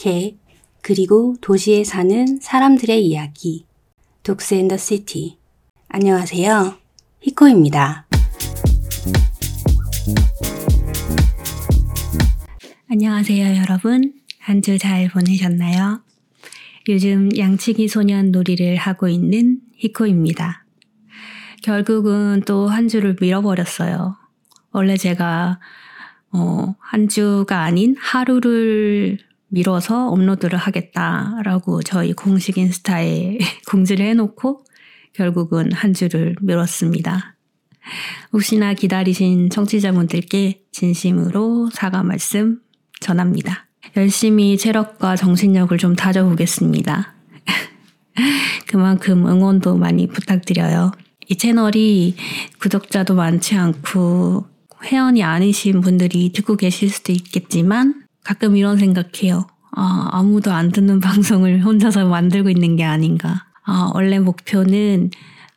개, 그리고 도시에 사는 사람들의 이야기. 독스 앤더 시티. 안녕하세요. 히코입니다. 안녕하세요, 여러분. 한 주 잘 보내셨나요? 요즘 양치기 소년 놀이를 하고 있는 히코입니다. 결국은 또 한 주를 밀어버렸어요. 원래 제가 어, 한 주가 아닌 하루를 미뤄서 업로드를 하겠다라고 저희 공식 인스타에 공지를 해놓고 결국은 한 주를 미뤘습니다. 혹시나 기다리신 청취자분들께 진심으로 사과 말씀 전합니다. 열심히 체력과 정신력을 좀 다져보겠습니다. 그만큼 응원도 많이 부탁드려요. 이 채널이 구독자도 많지 않고 회원이 아니신 분들이 듣고 계실 수도 있겠지만 가끔 이런 생각해요. 아, 아무도 안 듣는 방송을 혼자서 만들고 있는 게 아닌가. 아, 원래 목표는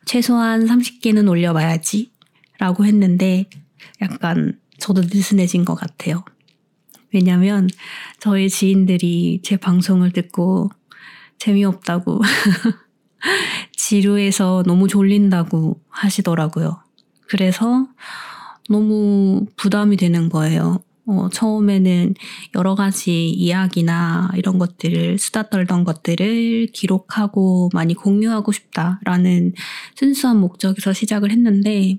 최소한 30개는 올려봐야지 라고 했는데 약간 저도 느슨해진 것 같아요. 왜냐면 저희 지인들이 제 방송을 듣고 재미없다고 지루해서 너무 졸린다고 하시더라고요. 그래서 너무 부담이 되는 거예요. 어, 처음에는 여러 가지 이야기나 이런 것들을 수다 떨던 것들을 기록하고 많이 공유하고 싶다라는 순수한 목적에서 시작을 했는데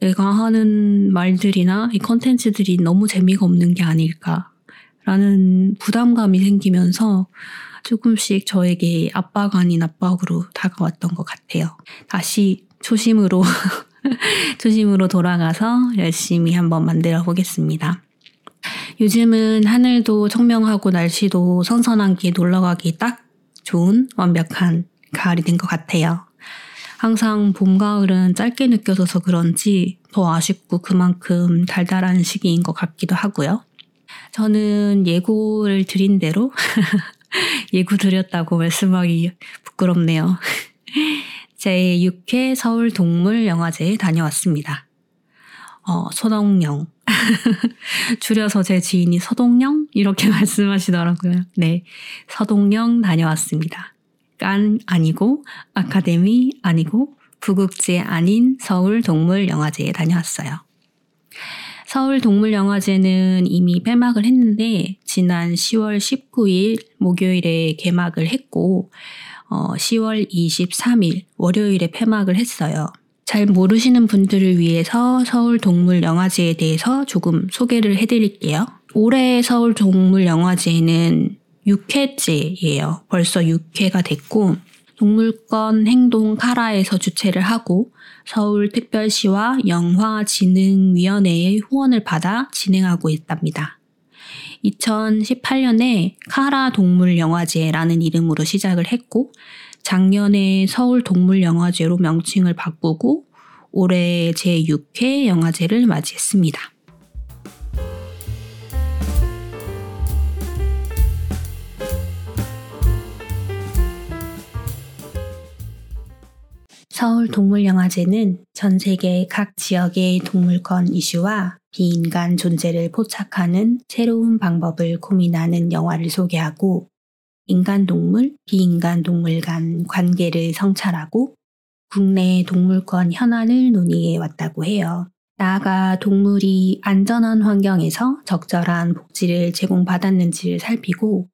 내가 하는 말들이나 이 컨텐츠들이 너무 재미가 없는 게 아닐까라는 부담감이 생기면서 조금씩 저에게 압박 아닌 압박으로 다가왔던 것 같아요. 다시 초심으로 초심으로 돌아가서 열심히 한번 만들어 보겠습니다. 요즘은 하늘도 청명하고 날씨도 선선한 게 놀러 가기 딱 좋은 완벽한 가을이 된 것 같아요. 항상 봄, 가을은 짧게 느껴져서 그런지 더 아쉽고 그만큼 달달한 시기인 것 같기도 하고요. 저는 예고를 드린 대로 예고 드렸다고 말씀하기 부끄럽네요. 제6회 서울 동물 영화제에 다녀왔습니다. 어, 서동영. 줄여서 제 지인이 서동영? 이렇게 말씀하시더라고요. 네. 서동영 다녀왔습니다. 깐 아니고, 아카데미 아니고, 부국제 아닌 서울 동물 영화제에 다녀왔어요. 서울 동물영화제는 이미 폐막을 했는데 지난 10월 19일 목요일에 개막을 했고 어, 10월 23일 월요일에 폐막을 했어요. 잘 모르시는 분들을 위해서 서울 동물 영화제에 대해서 조금 소개를 해드릴게요. 올해 서울 동물 영화제는 6회째예요. 벌써 6회가 됐고 동물권 행동 카라에서 주최를 하고 서울특별시와 영화진흥위원회의 후원을 받아 진행하고 있답니다. 2018년에 카라 동물영화제라는 이름으로 시작을 했고 작년에 서울 동물영화제로 명칭을 바꾸고 올해 제6회 영화제를 맞이했습니다. 서울 동물영화제는 전 세계 각 지역의 동물권 이슈와 비인간 존재를 포착하는 새로운 방법을 고민하는 영화를 소개하고 인간 동물, 비인간 동물 간 관계를 성찰하고 국내 동물권 현안을 논의해 왔다고 해요. 나아가 동물이 안전한 환경에서 적절한 복지를 제공받았는지를 살피고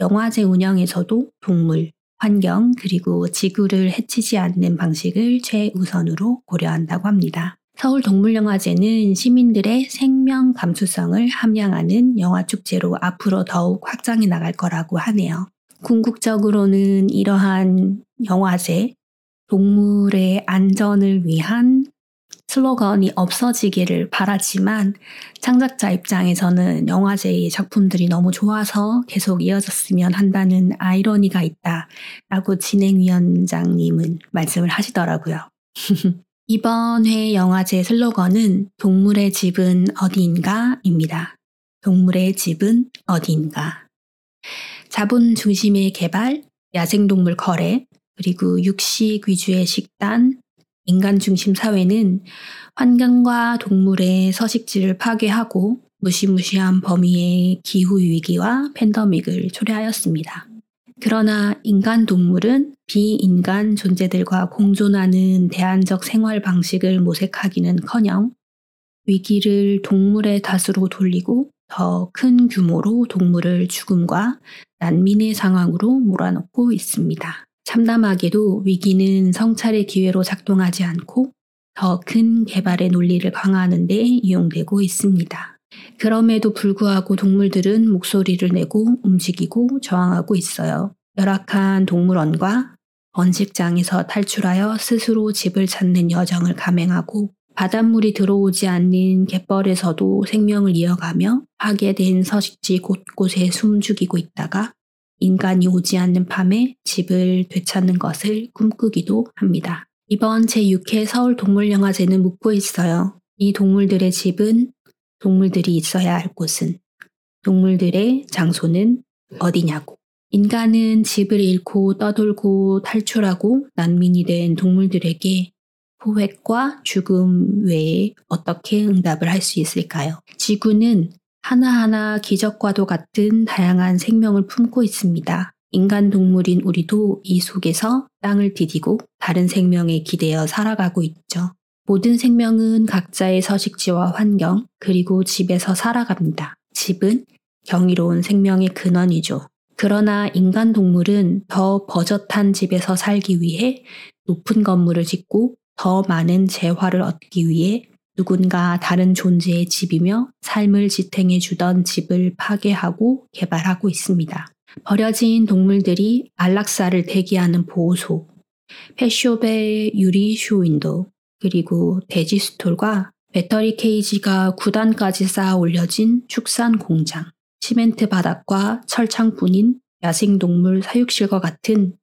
영화제 운영에서도 동물, 환경, 그리고 지구를 해치지 않는 방식을 최우선으로 고려한다고 합니다. 서울동물영화제는 시민들의 생명 감수성을 함양하는 영화축제로 앞으로 더욱 확장해 나갈 거라고 하네요. 궁극적으로는 이러한 영화제, 동물의 안전을 위한 슬로건이 없어지기를 바라지만 창작자 입장에서는 영화제의 작품들이 너무 좋아서 계속 이어졌으면 한다는 아이러니가 있다 라고 진행위원장님은 말씀을 하시더라고요. 이번 회 영화제 슬로건은 동물의 집은 어디인가입니다. 동물의 집은 어디인가. 자본 중심의 개발, 야생동물 거래, 그리고 육식 위주의 식단, 인간 중심 사회는 환경과 동물의 서식지를 파괴하고 무시무시한 범위의 기후 위기와 팬더믹을 초래하였습니다. 그러나 인간 동물은 비인간 존재들과 공존하는 대안적 생활 방식을 모색하기는 커녕 위기를 동물의 탓으로 돌리고 더 큰 규모로 동물을 죽음과 난민의 상황으로 몰아넣고 있습니다. 참담하게도 위기는 성찰의 기회로 작동하지 않고 더 큰 개발의 논리를 강화하는 데 이용되고 있습니다. 그럼에도 불구하고 동물들은 목소리를 내고 움직이고 저항하고 있어요. 열악한 동물원과 번식장에서 탈출하여 스스로 집을 찾는 여정을 감행하고 바닷물이 들어오지 않는 갯벌에서도 생명을 이어가며 파괴된 서식지 곳곳에 숨죽이고 있다가 인간이 오지 않는 밤에 집을 되찾는 것을 꿈꾸기도 합니다. 이번 제6회 서울동물영화제는 묻고 있어요. 이 동물들의 집은 동물들이 있어야 할 곳은 동물들의 장소는 어디냐고. 인간은 집을 잃고 떠돌고 탈출하고 난민이 된 동물들에게 포획과 죽음 외에 어떻게 응답을 할 수 있을까요? 지구는 하나하나 기적과도 같은 다양한 생명을 품고 있습니다. 인간 동물인 우리도 이 속에서 땅을 디디고 다른 생명에 기대어 살아가고 있죠. 모든 생명은 각자의 서식지와 환경, 그리고 집에서 살아갑니다. 집은 경이로운 생명의 근원이죠. 그러나 인간 동물은 더 버젓한 집에서 살기 위해 높은 건물을 짓고 더 많은 재화를 얻기 위해 누군가 다른 존재의 집이며 삶을 지탱해 주던 집을 파괴하고 개발하고 있습니다. 버려진 동물들이 안락사를 대기하는 보호소, 펫숍의 유리 쇼윈도, 그리고 돼지 스톨과 배터리 케이지가 9단까지 쌓아 올려진 축산 공장, 시멘트 바닥과 철창뿐인 야생동물 사육실과 같은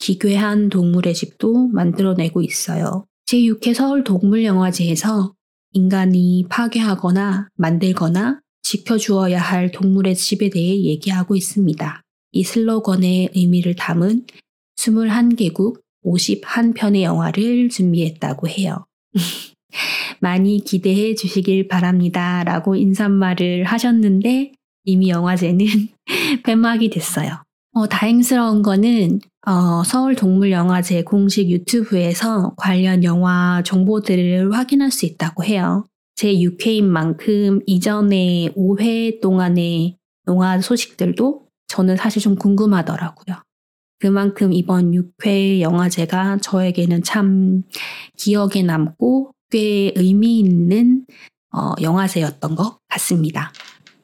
기괴한 동물의 집도 만들어내고 있어요. 제6회 서울 동물영화제에서 인간이 파괴하거나 만들거나 지켜주어야 할 동물의 집에 대해 얘기하고 있습니다. 이 슬로건의 의미를 담은 21개국 51편의 영화를 준비했다고 해요. 많이 기대해 주시길 바랍니다. 라고 인사말을 하셨는데 이미 영화제는 폐막이 됐어요. 어, 다행스러운 거는 어, 서울동물영화제 공식 유튜브에서 관련 영화 정보들을 확인할 수 있다고 해요. 제 6회인 만큼 이전에 5회 동안의 영화 소식들도 저는 사실 좀 궁금하더라고요. 그만큼 이번 6회 영화제가 저에게는 참 기억에 남고 꽤 의미 있는 어, 영화제였던 것 같습니다.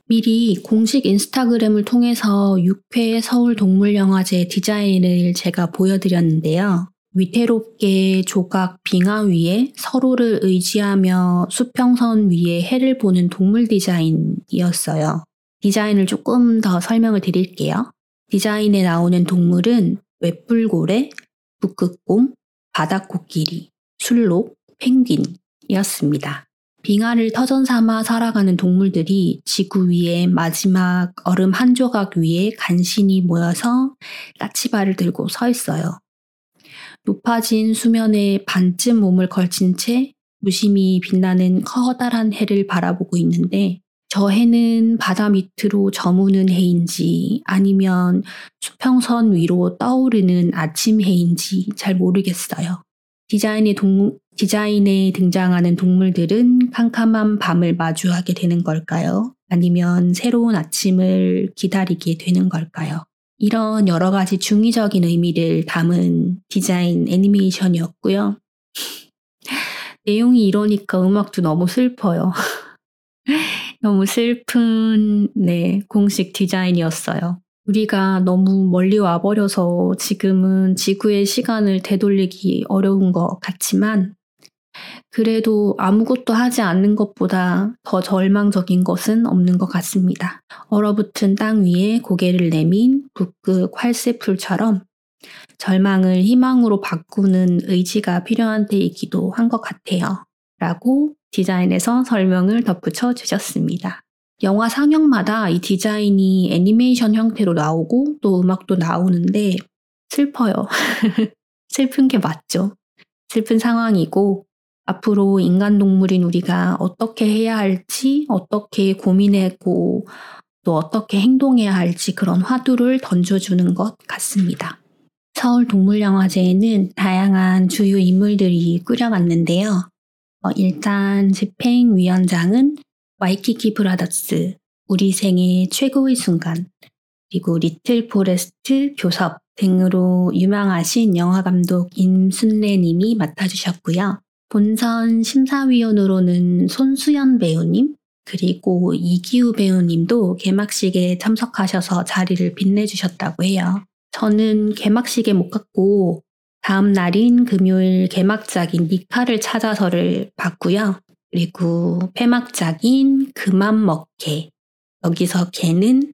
미리 공식 인스타그램을 통해서 6회 서울 동물영화제 디자인을 제가 보여드렸는데요. 위태롭게 조각 빙하 위에 서로를 의지하며 수평선 위에 해를 보는 동물 디자인이었어요. 디자인을 조금 더 설명을 드릴게요. 디자인에 나오는 동물은 웹불고래, 북극곰, 바다코끼리, 술록, 펭귄이었습니다. 빙하를 터전 삼아 살아가는 동물들이 지구 위에 마지막 얼음 한 조각 위에 간신히 모여서 까치발을 들고 서 있어요. 높아진 수면에 반쯤 몸을 걸친 채 무심히 빛나는 커다란 해를 바라보고 있는데 저 해는 바다 밑으로 저무는 해인지 아니면 수평선 위로 떠오르는 아침 해인지 잘 모르겠어요. 디자인의 동, 디자인에 등장하는 동물들은 캄캄한 밤을 마주하게 되는 걸까요? 아니면 새로운 아침을 기다리게 되는 걸까요? 이런 여러 가지 중의적인 의미를 담은 디자인 애니메이션이었고요. 내용이 이러니까 음악도 너무 슬퍼요. 너무 슬픈, 네, 공식 디자인이었어요. 우리가 너무 멀리 와버려서 지금은 지구의 시간을 되돌리기 어려운 것 같지만 그래도 아무것도 하지 않는 것보다 더 절망적인 것은 없는 것 같습니다. 얼어붙은 땅 위에 고개를 내민 북극 활새풀처럼 절망을 희망으로 바꾸는 의지가 필요한 때이기도 한 것 같아요. 라고 디자인에서 설명을 덧붙여 주셨습니다. 영화 상영마다 이 디자인이 애니메이션 형태로 나오고 또 음악도 나오는데 슬퍼요. 슬픈 게 맞죠. 슬픈 상황이고 앞으로 인간 동물인 우리가 어떻게 해야 할지, 어떻게 고민하고 또 어떻게 행동해야 할지 그런 화두를 던져주는 것 같습니다. 서울 동물영화제에는 다양한 주요 인물들이 꾸려갔는데요. 어, 일단 집행위원장은 와이키키 브라더스, 우리 생의 최고의 순간, 그리고 리틀 포레스트 교섭 등으로 유명하신 영화감독 임순례 님이 맡아주셨고요. 본선 심사위원으로는 손수연 배우님, 그리고 이기우 배우님도 개막식에 참석하셔서 자리를 빛내주셨다고 해요. 저는 개막식에 못 갔고 다음 날인 금요일 개막작인 니카를 찾아서를 봤고요. 그리고 폐막작인 그만 먹게. 여기서 개는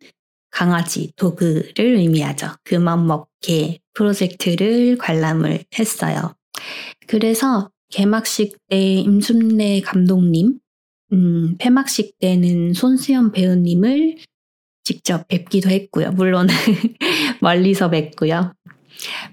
강아지, 도그를 의미하죠. 그만 먹게 프로젝트를 관람을 했어요. 그래서 개막식 때 임순례 감독님, 음, 폐막식 때는 손수연 배우님을 직접 뵙기도 했고요. 물론 멀리서 뵙고요.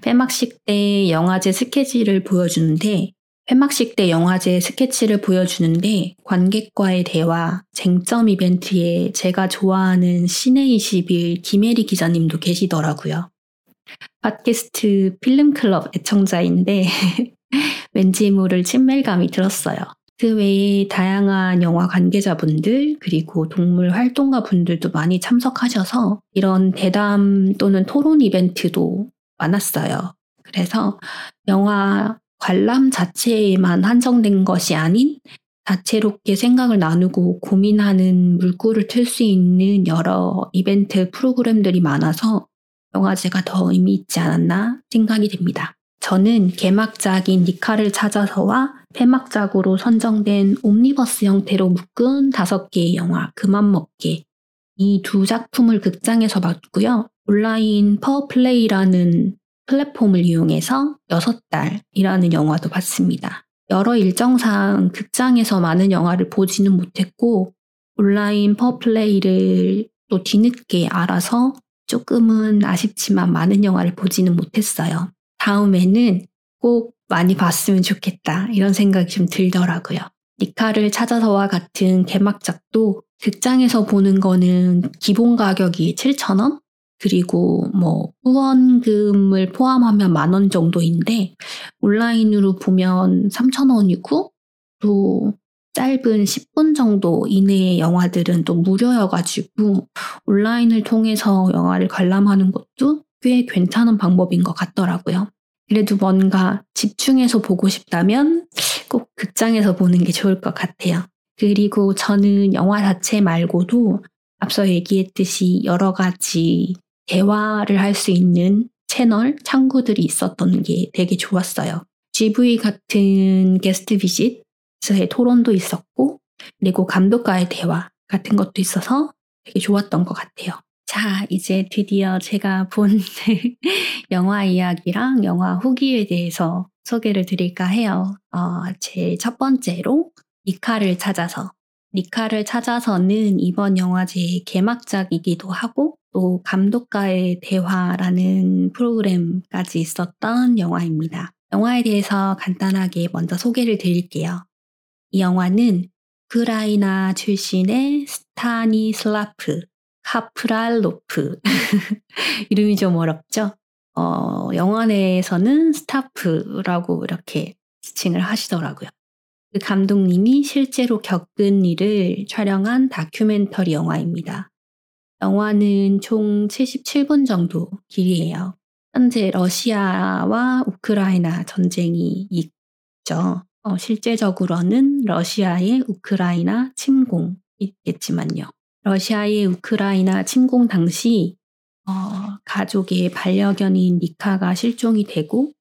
폐막식 때 영화제 스케치를 보여주는데 폐막식 때 영화제 스케치를 보여주는데 관객과의 대화, 쟁점 이벤트에 제가 좋아하는 시내 21 김혜리 기자님도 계시더라고요. 팟캐스트 필름클럽 애청자인데 왠지 모를 친밀감이 들었어요. 그 외에 다양한 영화 관계자분들 그리고 동물 활동가 분들도 많이 참석하셔서 이런 대담 또는 토론 이벤트도 많았어요. 그래서 영화 관람 자체에만 한정된 것이 아닌 다채롭게 생각을 나누고 고민하는 물꼬를 틀 수 있는 여러 이벤트 프로그램들이 많아서 영화제가 더 의미 있지 않았나 생각이 됩니다. 저는 개막작인 니카를 찾아서와 폐막작으로 선정된 옴니버스 형태로 묶은 다섯 개의 영화 그만 먹게 이 두 작품을 극장에서 봤고요. 온라인 퍼플레이라는 플랫폼을 이용해서 여섯 달이라는 영화도 봤습니다. 여러 일정상 극장에서 많은 영화를 보지는 못했고 온라인 퍼플레이를 또 뒤늦게 알아서 조금은 아쉽지만 많은 영화를 보지는 못했어요. 다음에는 꼭 많이 봤으면 좋겠다. 이런 생각이 좀 들더라고요. 니카를 찾아서와 같은 개막작도 극장에서 보는 거는 기본 가격이 7,000원? 그리고 뭐 후원금을 포함하면 만 원 정도인데 온라인으로 보면 3,000원이고 또 짧은 10분 정도 이내의 영화들은 또 무료여가지고 온라인을 통해서 영화를 관람하는 것도 꽤 괜찮은 방법인 것 같더라고요. 그래도 뭔가 집중해서 보고 싶다면 꼭 극장에서 보는 게 좋을 것 같아요. 그리고 저는 영화 자체 말고도 앞서 얘기했듯이 여러 가지 대화를 할 수 있는 채널, 창구들이 있었던 게 되게 좋았어요. GV 같은 게스트 비짓의 토론도 있었고, 그리고 감독과의 대화 같은 것도 있어서 되게 좋았던 것 같아요. 자, 이제 드디어 제가 본 영화 이야기랑 영화 후기에 대해서 소개를 드릴까 해요. 어, 제 첫 번째로 니카를 찾아서. 니카를 찾아서는 이번 영화제의 개막작이기도 하고 또 감독과의 대화라는 프로그램까지 있었던 영화입니다. 영화에 대해서 간단하게 먼저 소개를 드릴게요. 이 영화는 우크라이나 출신의 스타니슬라프 카프랄로프. 이름이 좀 어렵죠? 어, 영화 내에서는 스타프라고 이렇게 지칭을 하시더라고요. 그 감독님이 실제로 겪은 일을 촬영한 다큐멘터리 영화입니다. 영화는 총 77분 정도 길이에요. 현재 러시아와 우크라이나 전쟁이 있죠. 어, 실제적으로는 러시아의 우크라이나 침공이겠지만요. 러시아의 우크라이나 침공 당시 어, 가족의 반려견인 니카가 실종이 되고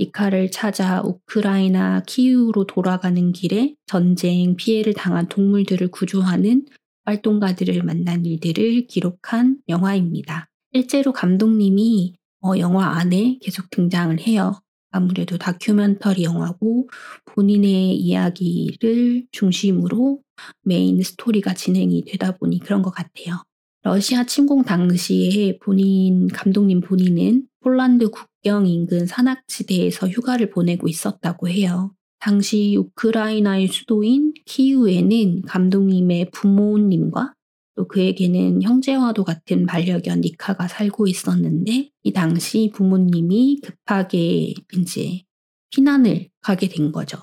니카를 찾아 우크라이나 키우로 돌아가는 길에 전쟁 피해를 당한 동물들을 구조하는 활동가들을 만난 일들을 기록한 영화입니다. 실제로 감독님이 어, 영화 안에 계속 등장을 해요. 아무래도 다큐멘터리 영화고 본인의 이야기를 중심으로 메인 스토리가 진행이 되다 보니 그런 것 같아요. 러시아 침공 당시에 본인, 감독님 본인은 폴란드 국경 인근 산악지대에서 휴가를 보내고 있었다고 해요. 당시 우크라이나의 수도인 키우에는 감독님의 부모님과 또 그에게는 형제와도 같은 반려견 니카가 살고 있었는데 이 당시 부모님이 급하게 이제 피난을 가게 된 거죠.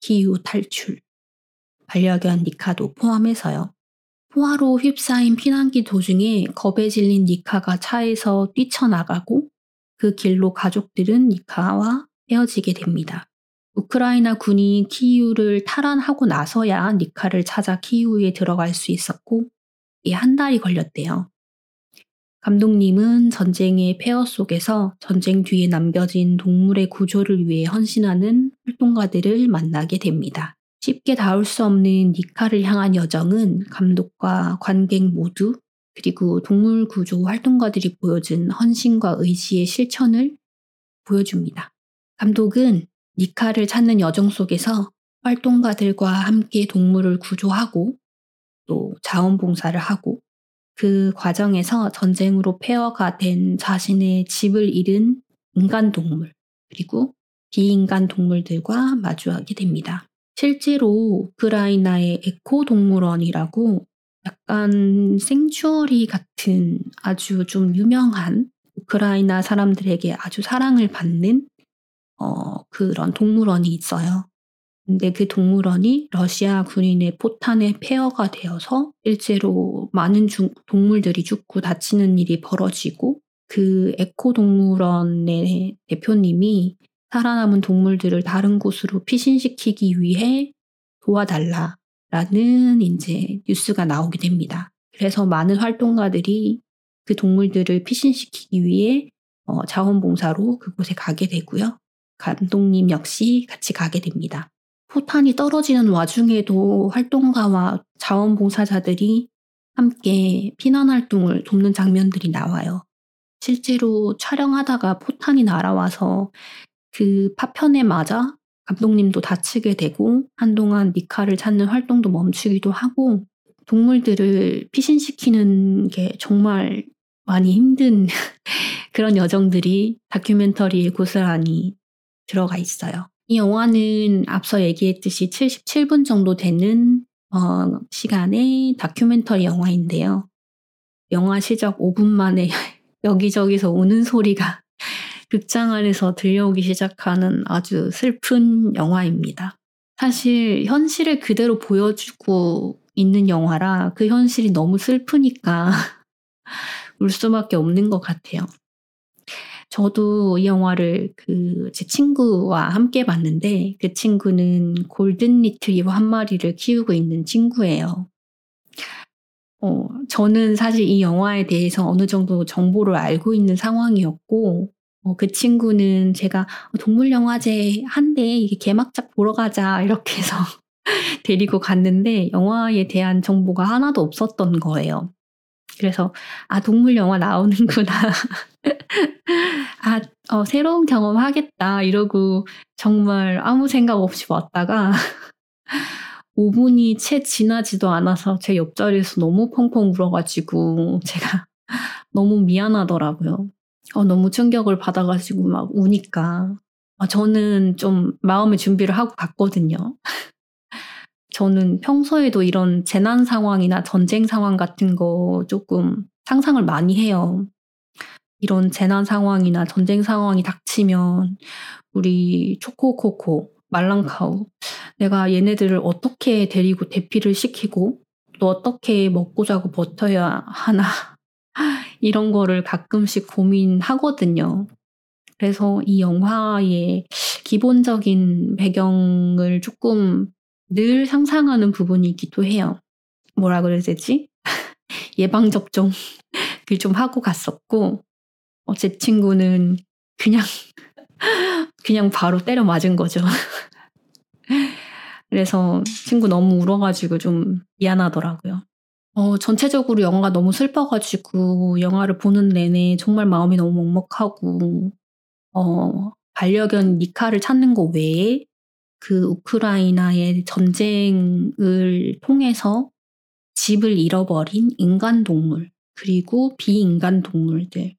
기후 탈출. 반려견 니카도 포함해서요. 포화로 휩싸인 피난기 도중에 겁에 질린 니카가 차에서 뛰쳐나가고 그 길로 가족들은 니카와 헤어지게 됩니다. 우크라이나 군이 키이우를 탈환하고 나서야 니카를 찾아 키이우에 들어갈 수 있었고 이 한 달이 걸렸대요. 감독님은 전쟁의 폐허 속에서 전쟁 뒤에 남겨진 동물의 구조를 위해 헌신하는 활동가들을 만나게 됩니다. 쉽게 닿을 수 없는 니카를 향한 여정은 감독과 관객 모두 그리고 동물 구조 활동가들이 보여준 헌신과 의지의 실천을 보여줍니다. 감독은 니카를 찾는 여정 속에서 활동가들과 함께 동물을 구조하고 또 자원봉사를 하고 그 과정에서 전쟁으로 폐허가 된 자신의 집을 잃은 인간 동물 그리고 비인간 동물들과 마주하게 됩니다. 실제로 우크라이나의 에코 동물원이라고 약간 생추어리 같은 아주 좀 유명한 우크라이나 사람들에게 아주 사랑을 받는 어, 그런 동물원이 있어요. 근데 그 동물원이 러시아 군인의 포탄에 폐허가 되어서 실제로 많은 중, 동물들이 죽고 다치는 일이 벌어지고 그 에코 동물원의 대표님이 살아남은 동물들을 다른 곳으로 피신시키기 위해 도와달라라는 이제 뉴스가 나오게 됩니다. 그래서 많은 활동가들이 그 동물들을 피신시키기 위해 어, 자원봉사로 그곳에 가게 되고요. 감독님 역시 같이 가게 됩니다. 포탄이 떨어지는 와중에도 활동가와 자원봉사자들이 함께 피난 활동을 돕는 장면들이 나와요. 실제로 촬영하다가 포탄이 날아와서 그 파편에 맞아 감독님도 다치게 되고 한동안 니카를 찾는 활동도 멈추기도 하고 동물들을 피신시키는 게 정말 많이 힘든 그런 여정들이 다큐멘터리에 고스란히 들어가 있어요. 이 영화는 앞서 얘기했듯이 77분 정도 되는 어, 시간의 다큐멘터리 영화인데요. 영화 시작 5분 만에 여기저기서 우는 소리가 극장 안에서 들려오기 시작하는 아주 슬픈 영화입니다. 사실 현실을 그대로 보여주고 있는 영화라 그 현실이 너무 슬프니까 울 수밖에 없는 것 같아요. 저도 이 영화를 그 제 친구와 함께 봤는데 그 친구는 골든 리트리버 한 마리를 키우고 있는 친구예요. 어, 저는 사실 이 영화에 대해서 어느 정도 정보를 알고 있는 상황이었고, 어, 그 친구는 제가 동물영화제 한데 이게 개막작 보러 가자 이렇게 해서 데리고 갔는데 영화에 대한 정보가 하나도 없었던 거예요. 그래서 아 동물 영화 나오는구나. 아 어, 새로운 경험 하겠다 이러고 정말 아무 생각 없이 왔다가 5분이 채 지나지도 않아서 제 옆자리에서 너무 펑펑 울어가지고 제가 너무 미안하더라고요. 어, 너무 충격을 받아가지고 막 우니까. 아, 저는 좀 마음의 준비를 하고 갔거든요. 저는 평소에도 이런 재난 상황이나 전쟁 상황 같은 거 조금 상상을 많이 해요. 이런 재난 상황이나 전쟁 상황이 닥치면 우리 초코코코, 말랑카우, 내가 얘네들을 어떻게 데리고 대피를 시키고 또 어떻게 먹고 자고 버텨야 하나 이런 거를 가끔씩 고민하거든요. 그래서 이 영화의 기본적인 배경을 조금 늘 상상하는 부분이기도 해요. 뭐라 그래야 되지? 예방접종을 좀 하고 갔었고, 어, 제 친구는 그냥, 그냥 바로 때려 맞은 거죠. 그래서 친구 너무 울어가지고 좀 미안하더라고요. 어, 전체적으로 영화가 너무 슬퍼가지고 영화를 보는 내내 정말 마음이 너무 먹먹하고, 어, 반려견 니카를 찾는 거 외에 그 우크라이나의 전쟁을 통해서 집을 잃어버린 인간 동물, 그리고 비인간 동물들,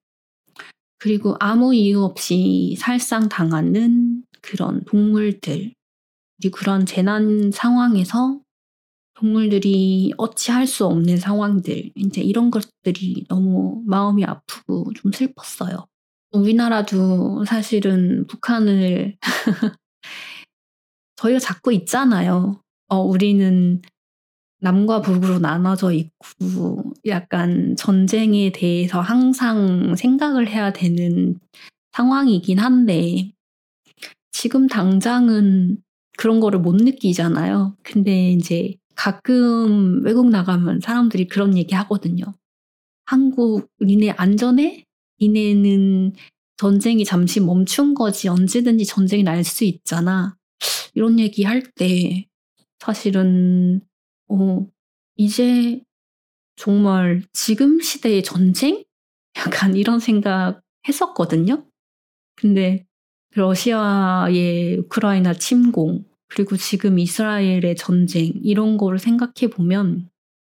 그리고 아무 이유 없이 살상당하는 그런 동물들, 그리고 그런 재난 상황에서 동물들이 어찌할 수 없는 상황들, 이제 이런 것들이 너무 마음이 아프고 좀 슬펐어요. 우리나라도 사실은 북한을 저희가 잡고 있잖아요. 어, 우리는 남과 북으로 나눠져 있고 약간 전쟁에 대해서 항상 생각을 해야 되는 상황이긴 한데 지금 당장은 그런 거를 못 느끼잖아요. 근데 이제 가끔 외국 나가면 사람들이 그런 얘기 하거든요. 한국, 니네 안전해? 니네는 전쟁이 잠시 멈춘 거지 언제든지 전쟁이 날 수 있잖아. 이런 얘기 할 때 사실은 어 이제 정말 지금 시대의 전쟁? 약간 이런 생각 했었거든요. 근데 러시아의 우크라이나 침공 그리고 지금 이스라엘의 전쟁 이런 거를 생각해 보면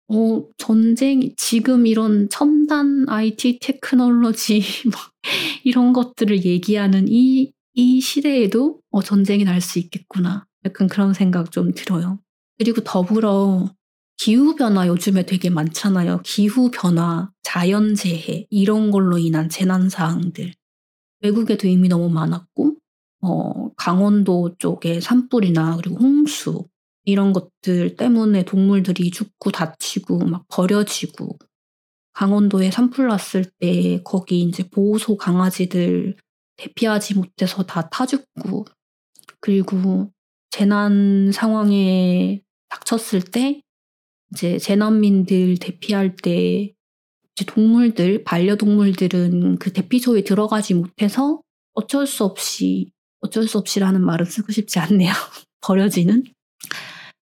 어, 전쟁, 지금 이런 첨단 IT 테크놀로지, 이런 것들을 얘기하는 이, 이 시대에도 어, 전쟁이 날 수 있겠구나. 약간 그런 생각 좀 들어요. 그리고 더불어 기후변화 요즘에 되게 많잖아요. 기후변화, 자연재해, 이런 걸로 인한 재난사항들. 외국에도 이미 너무 많았고, 어, 강원도 쪽에 산불이나 그리고 홍수, 이런 것들 때문에 동물들이 죽고 다치고 막 버려지고 강원도에 산불 났을 때 거기 이제 보호소 강아지들 대피하지 못해서 다 타죽고 그리고 재난 상황에 닥쳤을 때 이제 재난민들 대피할 때 이제 동물들 반려동물들은 그 대피소에 들어가지 못해서 어쩔 수 없이 어쩔 수 없이라는 말은 쓰고 싶지 않네요. 버려지는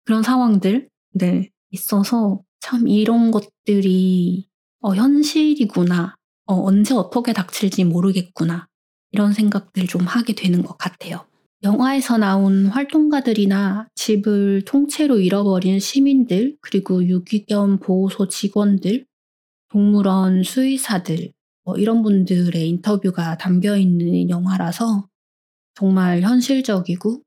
그런 상황들 네, 있어서 참 이런 것들이 어, 현실이구나. 어, 언제 어떻게 닥칠지 모르겠구나. 이런 생각들 좀 하게 되는 것 같아요. 영화에서 나온 활동가들이나 집을 통째로 잃어버린 시민들, 그리고 유기견 보호소 직원들, 동물원 수의사들, 뭐 이런 분들의 인터뷰가 담겨 있는 영화라서 정말 현실적이고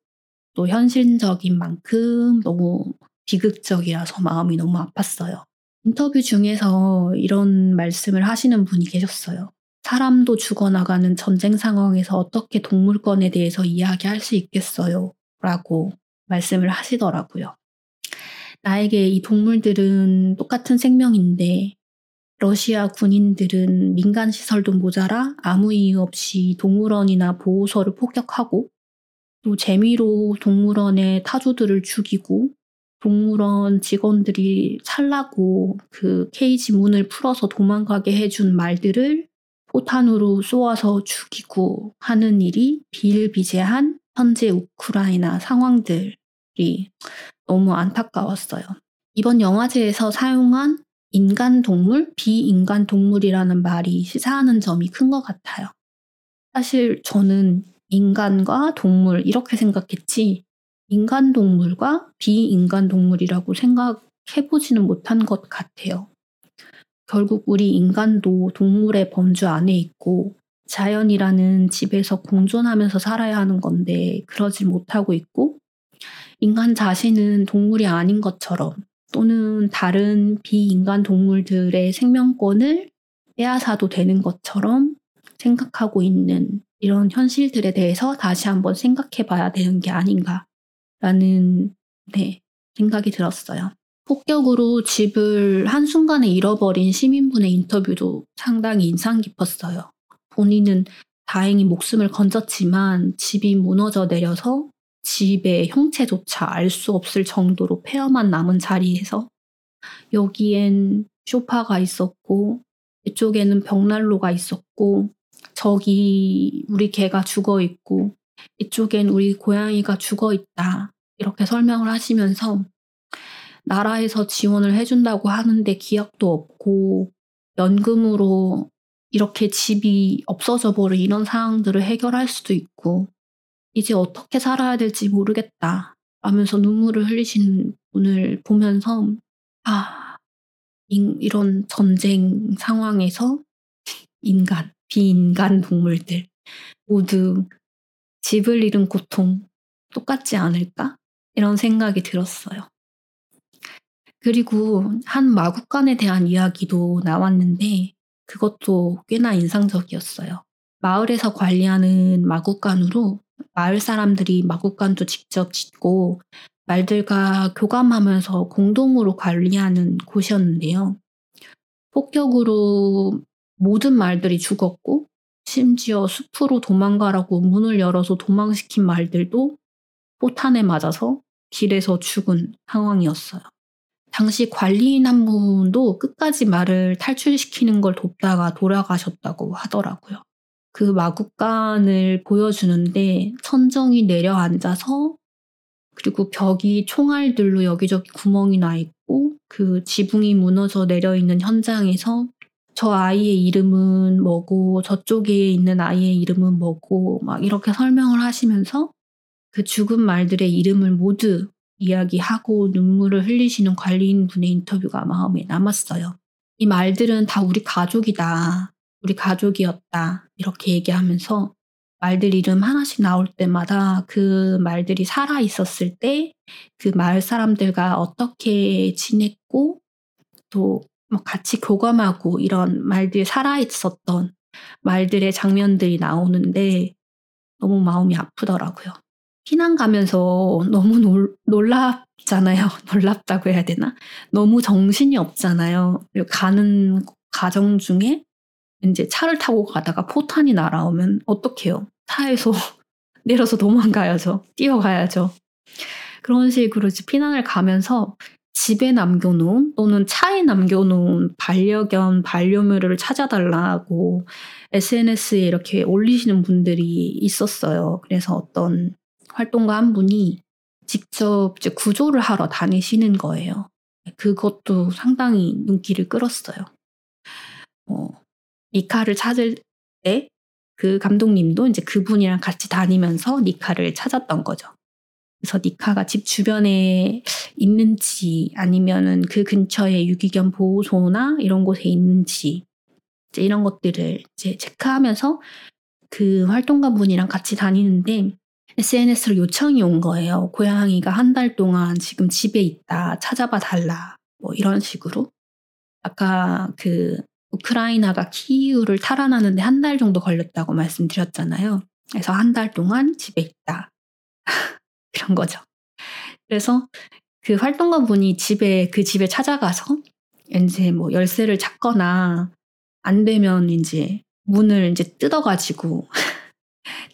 또 현실적인 만큼 너무 비극적이라서 마음이 너무 아팠어요. 인터뷰 중에서 이런 말씀을 하시는 분이 계셨어요. 사람도 죽어나가는 전쟁 상황에서 어떻게 동물권에 대해서 이야기할 수 있겠어요? 라고 말씀을 하시더라고요. 나에게 이 동물들은 똑같은 생명인데 러시아 군인들은 민간 시설도 모자라 아무 이유 없이 동물원이나 보호소를 폭격하고 또 재미로 동물원의 타조들을 죽이고 동물원 직원들이 살라고 그 케이지 문을 풀어서 도망가게 해준 말들을 포탄으로 쏘아서 죽이고 하는 일이 비일비재한 현재 우크라이나 상황들이 너무 안타까웠어요. 이번 영화제에서 사용한 인간 동물, 비인간 동물이라는 말이 시사하는 점이 큰 것 같아요. 사실 저는 인간과 동물 이렇게 생각했지 인간 동물과 비인간 동물이라고 생각해보지는 못한 것 같아요. 결국 우리 인간도 동물의 범주 안에 있고 자연이라는 집에서 공존하면서 살아야 하는 건데 그러지 못하고 있고 인간 자신은 동물이 아닌 것처럼 또는 다른 비인간 동물들의 생명권을 빼앗아도 되는 것처럼 생각하고 있는 이런 현실들에 대해서 다시 한번 생각해 봐야 되는 게 아닌가라는 네, 생각이 들었어요. 폭격으로 집을 한순간에 잃어버린 시민분의 인터뷰도 상당히 인상 깊었어요. 본인은 다행히 목숨을 건졌지만 집이 무너져 내려서 집의 형체조차 알 수 없을 정도로 폐허만 남은 자리에서 여기엔 쇼파가 있었고 이쪽에는 벽난로가 있었고 저기 우리 개가 죽어 있고 이쪽엔 우리 고양이가 죽어 있다. 이렇게 설명을 하시면서 나라에서 지원을 해준다고 하는데 기약도 없고 연금으로 이렇게 집이 없어져 버린 이런 상황들을 해결할 수도 있고 이제 어떻게 살아야 될지 모르겠다 하면서 눈물을 흘리신 분을 보면서 아 이런 전쟁 상황에서 인간 비인간 동물들 모두 집을 잃은 고통 똑같지 않을까? 이런 생각이 들었어요. 그리고 한 마국간에 대한 이야기도 나왔는데 그것도 꽤나 인상적이었어요. 마을에서 관리하는 마국간으로 마을 사람들이 마국간도 직접 짓고 말들과 교감하면서 공동으로 관리하는 곳이었는데요. 폭격으로 모든 말들이 죽었고 심지어 숲으로 도망가라고 문을 열어서 도망시킨 말들도 포탄에 맞아서 길에서 죽은 상황이었어요. 당시 관리인 한 분도 끝까지 말을 탈출시키는 걸 돕다가 돌아가셨다고 하더라고요. 그 마국간을 보여주는데 천정이 내려앉아서 그리고 벽이 총알들로 여기저기 구멍이 나 있고 그 지붕이 무너져 내려 있는 현장에서 저 아이의 이름은 뭐고 저쪽에 있는 아이의 이름은 뭐고 막 이렇게 설명을 하시면서 그 죽은 말들의 이름을 모두 이야기하고 눈물을 흘리시는 관리인 분의 인터뷰가 마음에 남았어요. 이 말들은 다 우리 가족이다. 우리 가족이었다. 이렇게 얘기하면서 말들 이름 하나씩 나올 때마다 그 말들이 살아 있었을 때 그 마을 사람들과 어떻게 지냈고 또뭐 같이 교감하고 이런 말들이 살아 있었던 말들의 장면들이 나오는데 너무 마음이 아프더라고요. 피난 가면서 너무 놀, 놀랍잖아요. 놀랍다고 해야 되나? 너무 정신이 없잖아요. 가는 과정 중에 이제 차를 타고 가다가 포탄이 날아오면 어떡해요? 차에서 내려서 도망가야죠. 뛰어가야죠. 그런 식으로 피난을 가면서 집에 남겨놓은 또는 차에 남겨놓은 반려견, 반려묘를 찾아달라고 SNS에 이렇게 올리시는 분들이 있었어요. 그래서 어떤 활동가 한 분이 직접 이제 구조를 하러 다니시는 거예요. 그것도 상당히 눈길을 끌었어요. 어, 니카를 찾을 때 그 감독님도 이제 그분이랑 같이 다니면서 니카를 찾았던 거죠. 그래서 니카가 집 주변에 있는지 아니면은 그 근처에 유기견 보호소나 이런 곳에 있는지 이제 이런 것들을 이제 체크하면서 그 활동가 분이랑 같이 다니는데 SNS로 요청이 온 거예요. 고양이가 한 달 동안 지금 집에 있다. 찾아봐 달라. 뭐 이런 식으로. 아까 그 우크라이나가 키이우를 탈환하는데 한 달 정도 걸렸다고 말씀드렸잖아요. 그래서 한 달 동안 집에 있다. 그런 거죠. 그래서 그 활동가 분이 집에, 그 집에 찾아가서 이제 뭐 열쇠를 찾거나 안 되면 이제 문을 이제 뜯어가지고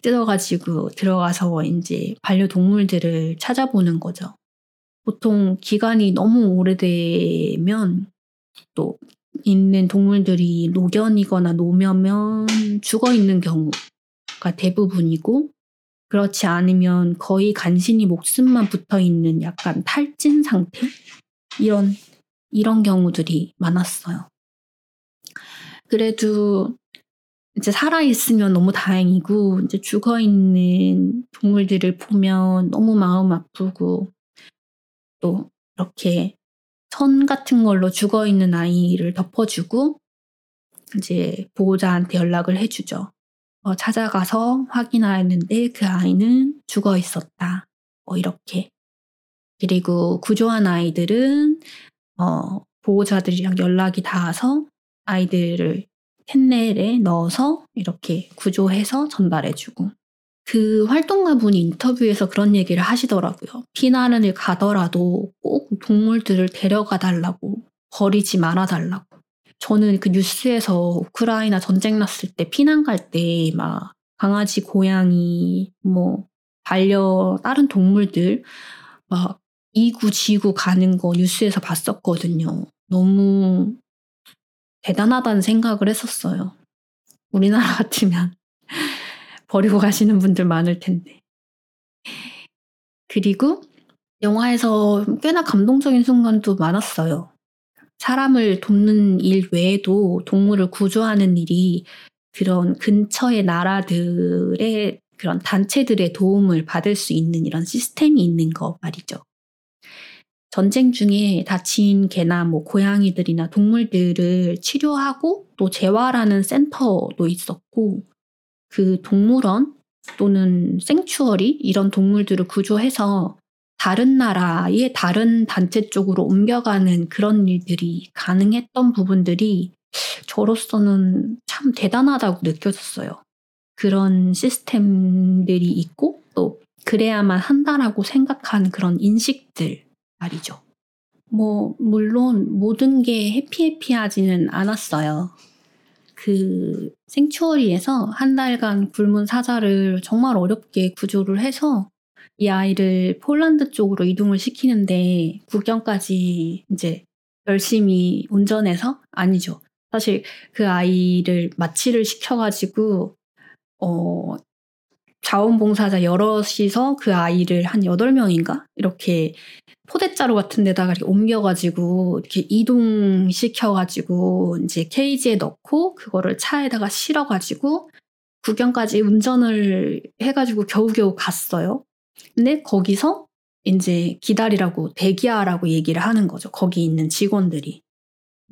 뜯어가지고 들어가서 이제 반려동물들을 찾아보는 거죠. 보통 기간이 너무 오래되면 또 있는 동물들이 노견이거나 노면면 죽어 있는 경우가 대부분이고 그렇지 않으면 거의 간신히 목숨만 붙어 있는 약간 탈진 상태 이런 이런 경우들이 많았어요. 그래도 이제 살아있으면 너무 다행이고, 이제 죽어있는 동물들을 보면 너무 마음 아프고, 또 이렇게 선 같은 걸로 죽어있는 아이를 덮어주고, 이제 보호자한테 연락을 해주죠. 어, 찾아가서 확인하였는데 그 아이는 죽어 있었다. 뭐 이렇게. 그리고 구조한 아이들은 어, 보호자들이랑 연락이 닿아서 아이들을 캔넬에 넣어서 이렇게 구조해서 전달해주고 그 활동가분이 인터뷰에서 그런 얘기를 하시더라고요. 피난을 가더라도 꼭 동물들을 데려가 달라고 버리지 말아 달라고. 저는 그 뉴스에서 우크라이나 전쟁 났을 때 피난 갈 때 막 강아지, 고양이, 뭐 반려 다른 동물들 막 이구 지구 가는 거 뉴스에서 봤었거든요. 너무 대단하다는 생각을 했었어요. 우리나라 같으면 버리고 가시는 분들 많을 텐데. 그리고 영화에서 꽤나 감동적인 순간도 많았어요. 사람을 돕는 일 외에도 동물을 구조하는 일이 그런 근처의 나라들의 그런 단체들의 도움을 받을 수 있는 이런 시스템이 있는 거 말이죠. 전쟁 중에 다친 개나 뭐 고양이들이나 동물들을 치료하고 또 재활하는 센터도 있었고 그 동물원 또는 생추어리 이런 동물들을 구조해서 다른 나라의 다른 단체 쪽으로 옮겨가는 그런 일들이 가능했던 부분들이 저로서는 참 대단하다고 느껴졌어요. 그런 시스템들이 있고 또 그래야만 한다라고 생각하는 그런 인식들 말이죠. 뭐, 물론 모든 게 해피해피하지는 않았어요. 그 생추어리에서 한 달간 굶은 사자를 정말 어렵게 구조를 해서 이 아이를 폴란드 쪽으로 이동을 시키는데 국경까지 이제 열심히 운전해서 아니죠. 사실 그 아이를 마취를 시켜가지고 어 자원봉사자 여럿이서 그 아이를 한 8명인가? 이렇게 포대자루 같은 데다가 이렇게 옮겨가지고 이렇게 이동시켜가지고 이제 케이지에 넣고 그거를 차에다가 실어가지고 구경까지 운전을 해가지고 겨우겨우 갔어요. 근데 거기서 이제 기다리라고 대기하라고 얘기를 하는 거죠. 거기 있는 직원들이.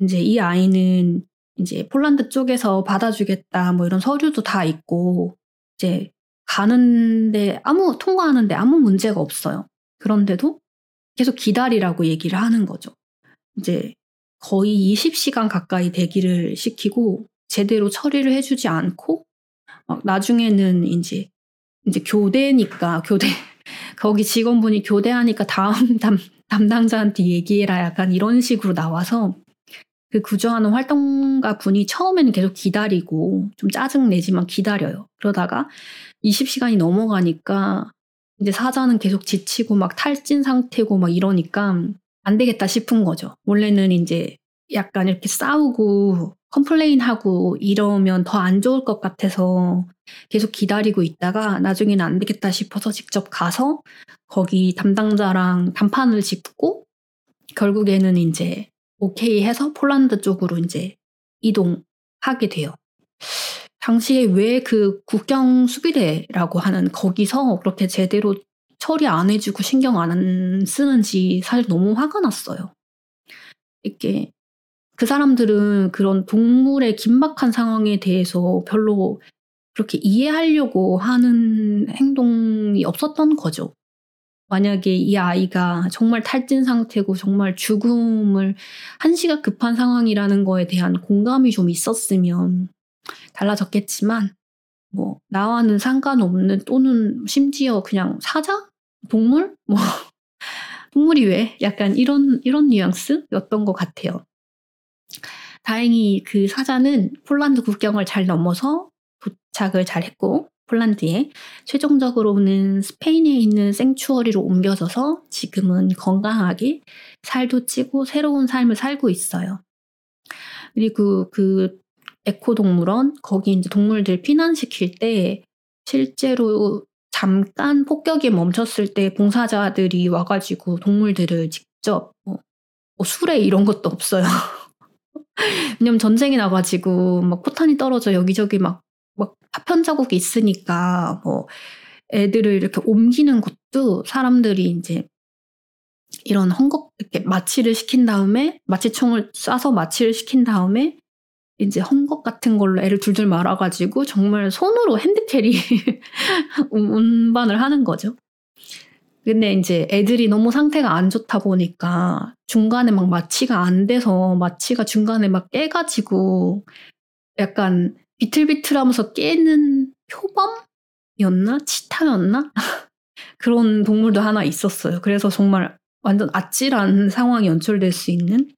이제 이 아이는 이제 폴란드 쪽에서 받아주겠다 뭐 이런 서류도 다 있고 이제 가는데 아무 통과하는데 아무 문제가 없어요. 그런데도 계속 기다리라고 얘기를 하는 거죠. 이제 거의 20시간 가까이 대기를 시키고 제대로 처리를 해주지 않고 막 나중에는 이제 이제 교대니까 교대 거기 직원분이 교대하니까 다음 담, 담당자한테 얘기해라 약간 이런 식으로 나와서 그 구조하는 활동가 분이 처음에는 계속 기다리고 좀 짜증 내지만 기다려요. 그러다가 20시간이 넘어가니까 이제 사자는 계속 지치고 막 탈진 상태고 막 이러니까 안 되겠다 싶은 거죠. 원래는 이제 약간 이렇게 싸우고 complain하고 이러면 더 안 좋을 것 같아서 계속 기다리고 있다가 나중에는 안 되겠다 싶어서 직접 가서 거기 담당자랑 단판을 짓고 결국에는 이제 오케이 해서 폴란드 쪽으로 이제 이동하게 돼요. 당시에 왜 그 국경 수비대라고 하는 거기서 그렇게 제대로 처리 안 해주고 신경 안 쓰는지 사실 너무 화가 났어요. 이렇게 그 사람들은 그런 동물의 긴박한 상황에 대해서 별로 그렇게 이해하려고 하는 행동이 없었던 거죠. 만약에 이 아이가 정말 탈진 상태고 정말 죽음을 한시가 급한 상황이라는 거에 대한 공감이 좀 있었으면 달라졌겠지만 뭐 나와는 상관없는 또는 심지어 그냥 사자? 동물? 뭐 동물이 왜? 약간 이런 이런 뉘앙스였던 것 같아요. 다행히 그 사자는 폴란드 국경을 잘 넘어서 도착을 잘 했고 폴란드에 최종적으로는 스페인에 있는 생추어리로 옮겨져서 지금은 건강하게 살도 찌고 새로운 삶을 살고 있어요. 그리고 그 에코 동물원 거기 이제 동물들 피난시킬 때 실제로 잠깐 폭격이 멈췄을 때 봉사자들이 와가지고 동물들을 직접 뭐, 뭐 수레 이런 것도 없어요. 왜냐면 전쟁이 나가지고 막 포탄이 떨어져 여기저기 막, 막 파편 자국이 있으니까 뭐 애들을 이렇게 옮기는 것도 사람들이 이제 이런 헝겊 이렇게 마취를 시킨 다음에 마취총을 쏴서 마취를 시킨 다음에 이제 헝겊 같은 걸로 애를 둘둘 말아가지고 정말 손으로 핸드캐리 운반을 하는 거죠. 근데 이제 애들이 너무 상태가 안 좋다 보니까 중간에 막 마취가 안 돼서 마취가 중간에 막 깨가지고 약간 비틀비틀하면서 깨는 표범이었나? 치타였나? 그런 동물도 하나 있었어요. 그래서 정말 완전 아찔한 상황이 연출될 수 있는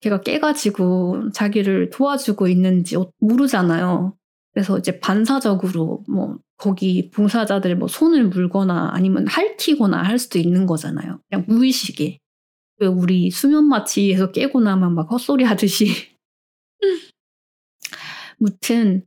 걔가 깨가지고 자기를 도와주고 있는지 모르잖아요. 그래서 이제 반사적으로 뭐 거기 봉사자들 뭐 손을 물거나 아니면 핥히거나 할 수도 있는 거잖아요. 그냥 무의식에. 왜 우리 수면 마취에서 깨고 나면 막 헛소리 하듯이. 무튼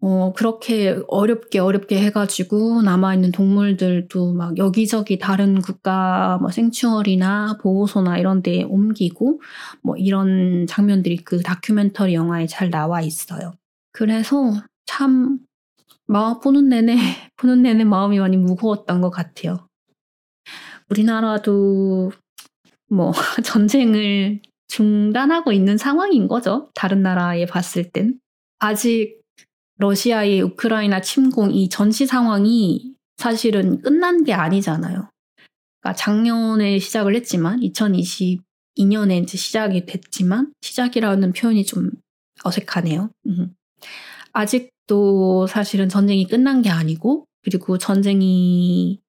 어, 그렇게 어렵게 어렵게 해가지고 남아있는 동물들도 막 여기저기 다른 국가 뭐 생추얼이나 보호소나 이런 데에 옮기고 뭐 이런 장면들이 그 다큐멘터리 영화에 잘 나와 있어요. 그래서 참, 마, 보는 내내, 보는 내내 마음이 많이 무거웠던 것 같아요. 우리나라도 뭐 전쟁을 중단하고 있는 상황인 거죠. 다른 나라에 봤을 땐. 아직 러시아의 우크라이나 침공 이 전시 상황이 사실은 끝난 게 아니잖아요. 그러니까 작년에 시작을 했지만 2022년에 이제 시작이 됐지만 시작이라는 표현이 좀 어색하네요. 음. 아직도 사실은 전쟁이 끝난 게 아니고 그리고 전쟁이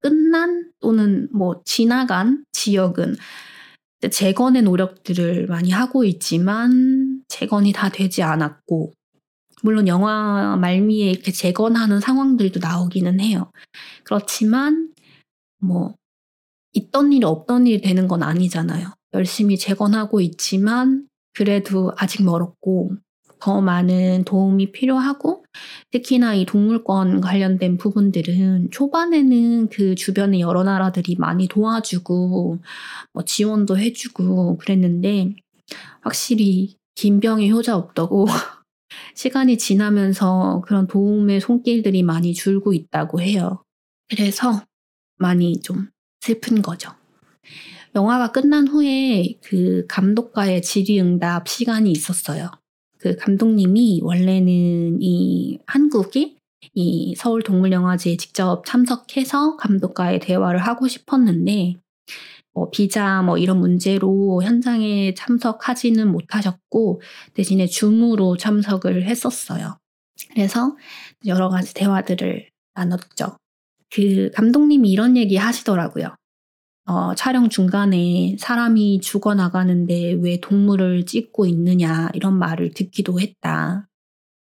끝난 또는 뭐 지나간 지역은 재건의 노력들을 많이 하고 있지만 재건이 다 되지 않았고 물론 영화 말미에 이렇게 재건하는 상황들도 나오기는 해요. 그렇지만 뭐 있던 일이 없던 일이 되는 건 아니잖아요. 열심히 재건하고 있지만 그래도 아직 멀었고 더 많은 도움이 필요하고 특히나 이 동물권 관련된 부분들은 초반에는 그 주변의 여러 나라들이 많이 도와주고 뭐 지원도 해주고 그랬는데 확실히 긴 병이 효자 없다고 시간이 지나면서 그런 도움의 손길들이 많이 줄고 있다고 해요. 그래서 많이 좀 슬픈 거죠. 영화가 끝난 후에 그 감독과의 질의응답 시간이 있었어요. 그 감독님이 원래는 이 한국이 이 서울 동물영화제에 직접 참석해서 감독과의 대화를 하고 싶었는데 뭐 비자 뭐 이런 문제로 현장에 참석하지는 못하셨고 대신에 줌으로 참석을 했었어요. 그래서 여러 가지 대화들을 나눴죠. 그 감독님이 이런 얘기 하시더라고요. 어, 촬영 중간에 사람이 죽어나가는데 왜 동물을 찍고 있느냐 이런 말을 듣기도 했다.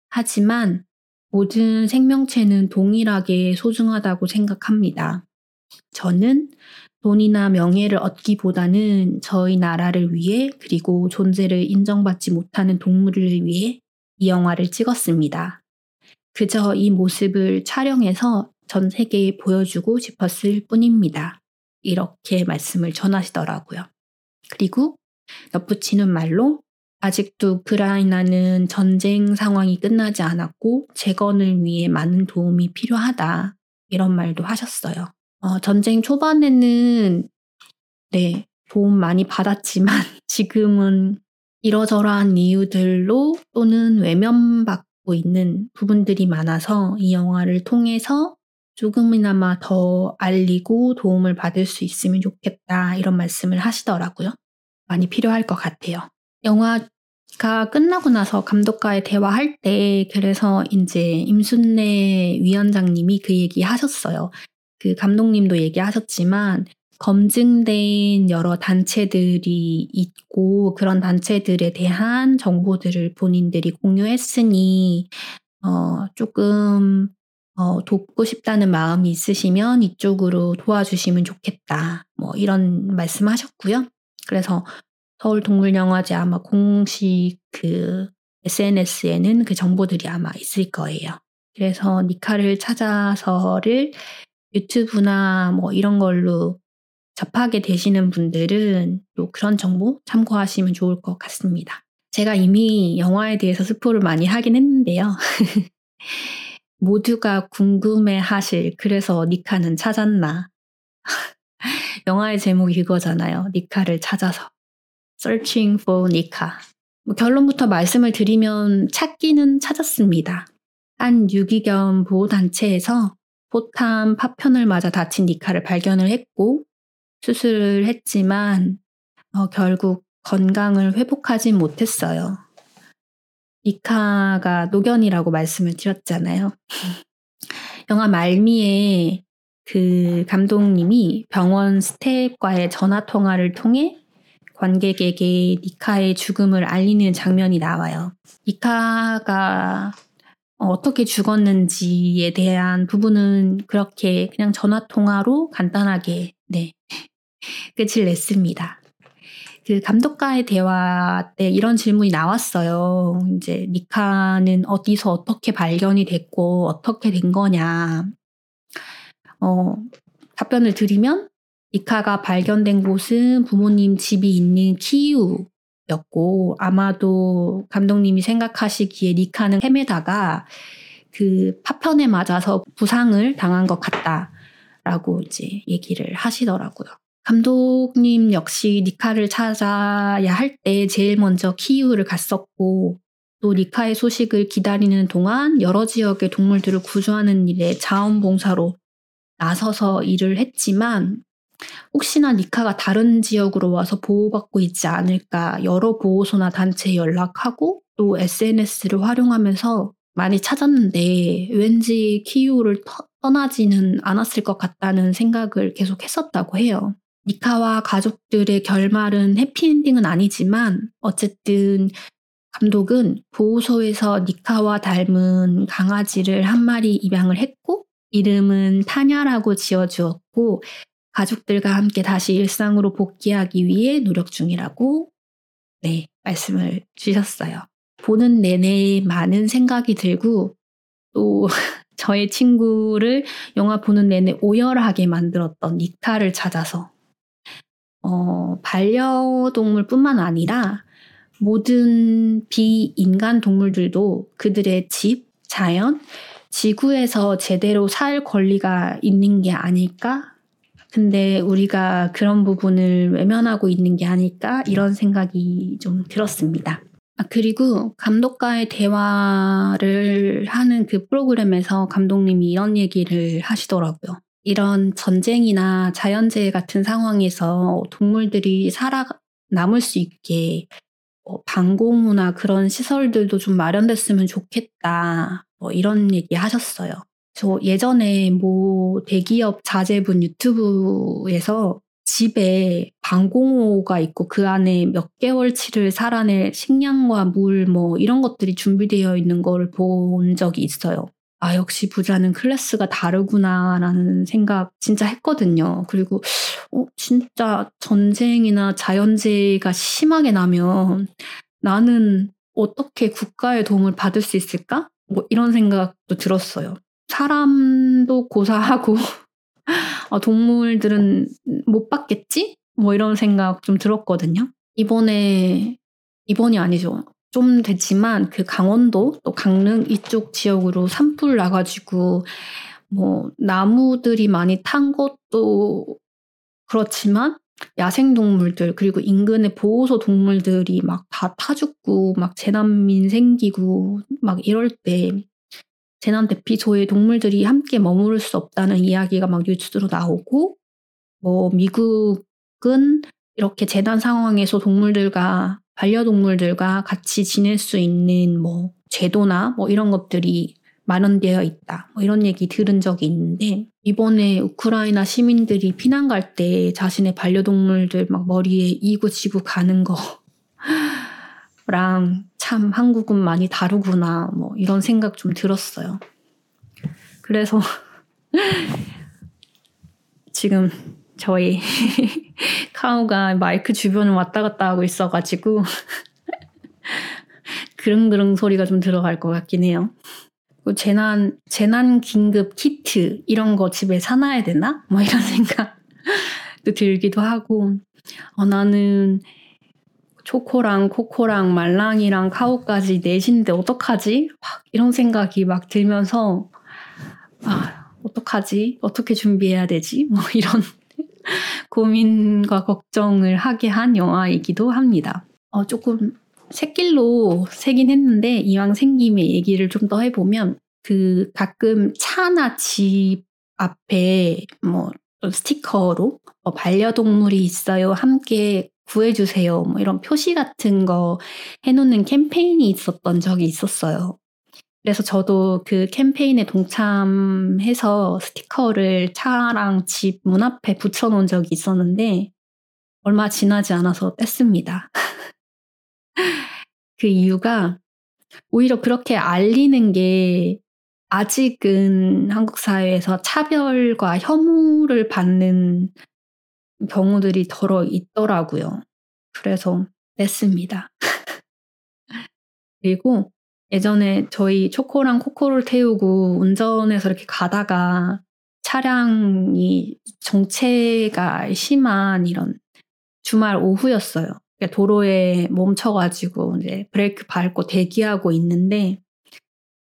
하지만 모든 생명체는 동일하게 소중하다고 생각합니다. 저는 돈이나 명예를 얻기보다는 저희 나라를 위해 그리고 존재를 인정받지 못하는 동물을 위해 이 영화를 찍었습니다. 그저 이 모습을 촬영해서 전 세계에 보여주고 싶었을 뿐입니다. 이렇게 말씀을 전하시더라고요. 그리고 덧붙이는 말로 아직도 우크라이나는 전쟁 상황이 끝나지 않았고 재건을 위해 많은 도움이 필요하다. 이런 말도 하셨어요. 어, 전쟁 초반에는 네, 도움 많이 받았지만 지금은 이러저러한 이유들로 또는 외면받고 있는 부분들이 많아서 이 영화를 통해서 조금이나마 더 알리고 도움을 받을 수 있으면 좋겠다 이런 말씀을 하시더라고요. 많이 필요할 것 같아요. 영화가 끝나고 나서 감독과의 대화할 때 그래서 이제 임순례 위원장님이 그 얘기 하셨어요. 그 감독님도 얘기하셨지만 검증된 여러 단체들이 있고 그런 단체들에 대한 정보들을 본인들이 공유했으니 어, 조금 어, 돕고 싶다는 마음이 있으시면 이쪽으로 도와주시면 좋겠다. 뭐 이런 말씀 하셨고요. 그래서 서울 동물영화제 아마 공식 그 SNS에는 그 정보들이 아마 있을 거예요. 그래서 니카를 찾아서를 유튜브나 뭐 이런 걸로 접하게 되시는 분들은 또 그런 정보 참고하시면 좋을 것 같습니다. 제가 이미 영화에 대해서 스포를 많이 하긴 했는데요. 모두가 궁금해 하실, 그래서 니카는 찾았나. 영화의 제목이 이거잖아요. 니카를 찾아서. Searching for 니카. 뭐 결론부터 말씀을 드리면 찾기는 찾았습니다. 한 유기견 보호단체에서 포탄 파편을 맞아 다친 니카를 발견을 했고 수술을 했지만 어, 결국 건강을 회복하진 못했어요. 니카가 노견이라고 말씀을 드렸잖아요. 영화 말미에 그 감독님이 병원 스태프과의 전화 통화를 통해 관객에게 니카의 죽음을 알리는 장면이 나와요. 니카가 어떻게 죽었는지에 대한 부분은 그렇게 그냥 전화 통화로 간단하게 네 끝을 냈습니다. 그 감독과의 대화 때 이런 질문이 나왔어요. 이제 니카는 어디서 어떻게 발견이 됐고 어떻게 된 거냐. 어, 답변을 드리면 니카가 발견된 곳은 부모님 집이 있는 키우 였고 아마도 감독님이 생각하시기에 니카는 헤매다가 그 파편에 맞아서 부상을 당한 것 같다라고 이제 얘기를 하시더라고요. 감독님 역시 니카를 찾아야 할 때 제일 먼저 키이우를 갔었고 또 니카의 소식을 기다리는 동안 여러 지역의 동물들을 구조하는 일에 자원봉사로 나서서 일을 했지만 혹시나 니카가 다른 지역으로 와서 보호받고 있지 않을까 여러 보호소나 단체에 연락하고 또 SNS를 활용하면서 많이 찾았는데 왠지 키우를 떠나지는 않았을 것 같다는 생각을 계속 했었다고 해요. 니카와 가족들의 결말은 해피엔딩은 아니지만 어쨌든 감독은 보호소에서 니카와 닮은 강아지를 한 마리 입양을 했고 이름은 타냐라고 지어주었고 가족들과 함께 다시 일상으로 복귀하기 위해 노력 중이라고 네, 말씀을 주셨어요. 보는 내내 많은 생각이 들고 또 저의 친구를 영화 보는 내내 오열하게 만들었던 니카를 찾아서 어, 반려동물뿐만 아니라 모든 비인간 동물들도 그들의 집, 자연, 지구에서 제대로 살 권리가 있는 게 아닐까? 근데 우리가 그런 부분을 외면하고 있는 게 아닐까? 이런 생각이 좀 들었습니다. 아, 그리고 감독과의 대화를 하는 그 프로그램에서 감독님이 이런 얘기를 하시더라고요. 이런 전쟁이나 자연재해 같은 상황에서 동물들이 살아 남을 수 있게 어, 방공호나 그런 시설들도 좀 마련됐으면 좋겠다. 뭐 이런 얘기 하셨어요. 저 예전에 뭐 대기업 자제분 유튜브에서 집에 방공호가 있고 그 안에 몇 개월치를 살아낼 식량과 물 뭐 이런 것들이 준비되어 있는 걸 본 적이 있어요. 아, 역시 부자는 클래스가 다르구나라는 생각 진짜 했거든요. 그리고, 어, 진짜 전쟁이나 자연재해가 심하게 나면 나는 어떻게 국가의 도움을 받을 수 있을까? 뭐 이런 생각도 들었어요. 사람도 고사하고, 아, 동물들은 못 받겠지? 뭐 이런 생각 좀 들었거든요. 이번에, 이번이 아니죠. 좀 됐지만 그 강원도 또 강릉 이쪽 지역으로 산불 나가지고 뭐 나무들이 많이 탄 것도 그렇지만 야생 동물들 그리고 인근의 보호소 동물들이 막 다 타 죽고 막 재난민 생기고 막 이럴 때 재난 대피소에 동물들이 함께 머무를 수 없다는 이야기가 막 뉴스로 나오고 뭐 미국은 이렇게 재난 상황에서 동물들과 반려동물들과 같이 지낼 수 있는 뭐 제도나 뭐 이런 것들이 마련되어 있다. 뭐 이런 얘기 들은 적이 있는데 이번에 우크라이나 시민들이 피난 갈 때 자신의 반려동물들 막 머리에 이고 지고 가는 거 랑 참 한국은 많이 다르구나 뭐 이런 생각 좀 들었어요. 그래서 지금 저희 카우가 마이크 주변을 왔다 갔다 하고 있어가지고 그릉그릉 소리가 좀 들어갈 것 같긴 해요. 재난 재난 긴급 키트 이런 거 집에 사놔야 되나? 뭐 이런 생각도 들기도 하고 어, 나는 초코랑 코코랑 말랑이랑 카우까지 넷인데 어떡하지? 막 이런 생각이 막 들면서 아 어떡하지? 어떻게 준비해야 되지? 뭐 이런 고민과 걱정을 하게 한 영화이기도 합니다. 어, 조금 새길로 새긴 했는데 이왕 생김에 얘기를 좀 더 해보면 그 가끔 차나 집 앞에 뭐 스티커로 뭐 반려동물이 있어요. 함께 구해주세요. 뭐 이런 표시 같은 거 해놓는 캠페인이 있었던 적이 있었어요. 그래서 저도 그 캠페인에 동참해서 스티커를 차랑 집 문 앞에 붙여놓은 적이 있었는데 얼마 지나지 않아서 뗐습니다. 그 이유가 오히려 그렇게 알리는 게 아직은 한국 사회에서 차별과 혐오를 받는 경우들이 덜어 있더라고요. 그래서 냈습니다. 그리고 예전에 저희 초코랑 코코를 태우고 운전해서 이렇게 가다가 차량이 정체가 심한 이런 주말 오후였어요. 그러니까 도로에 멈춰가지고 이제 브레이크 밟고 대기하고 있는데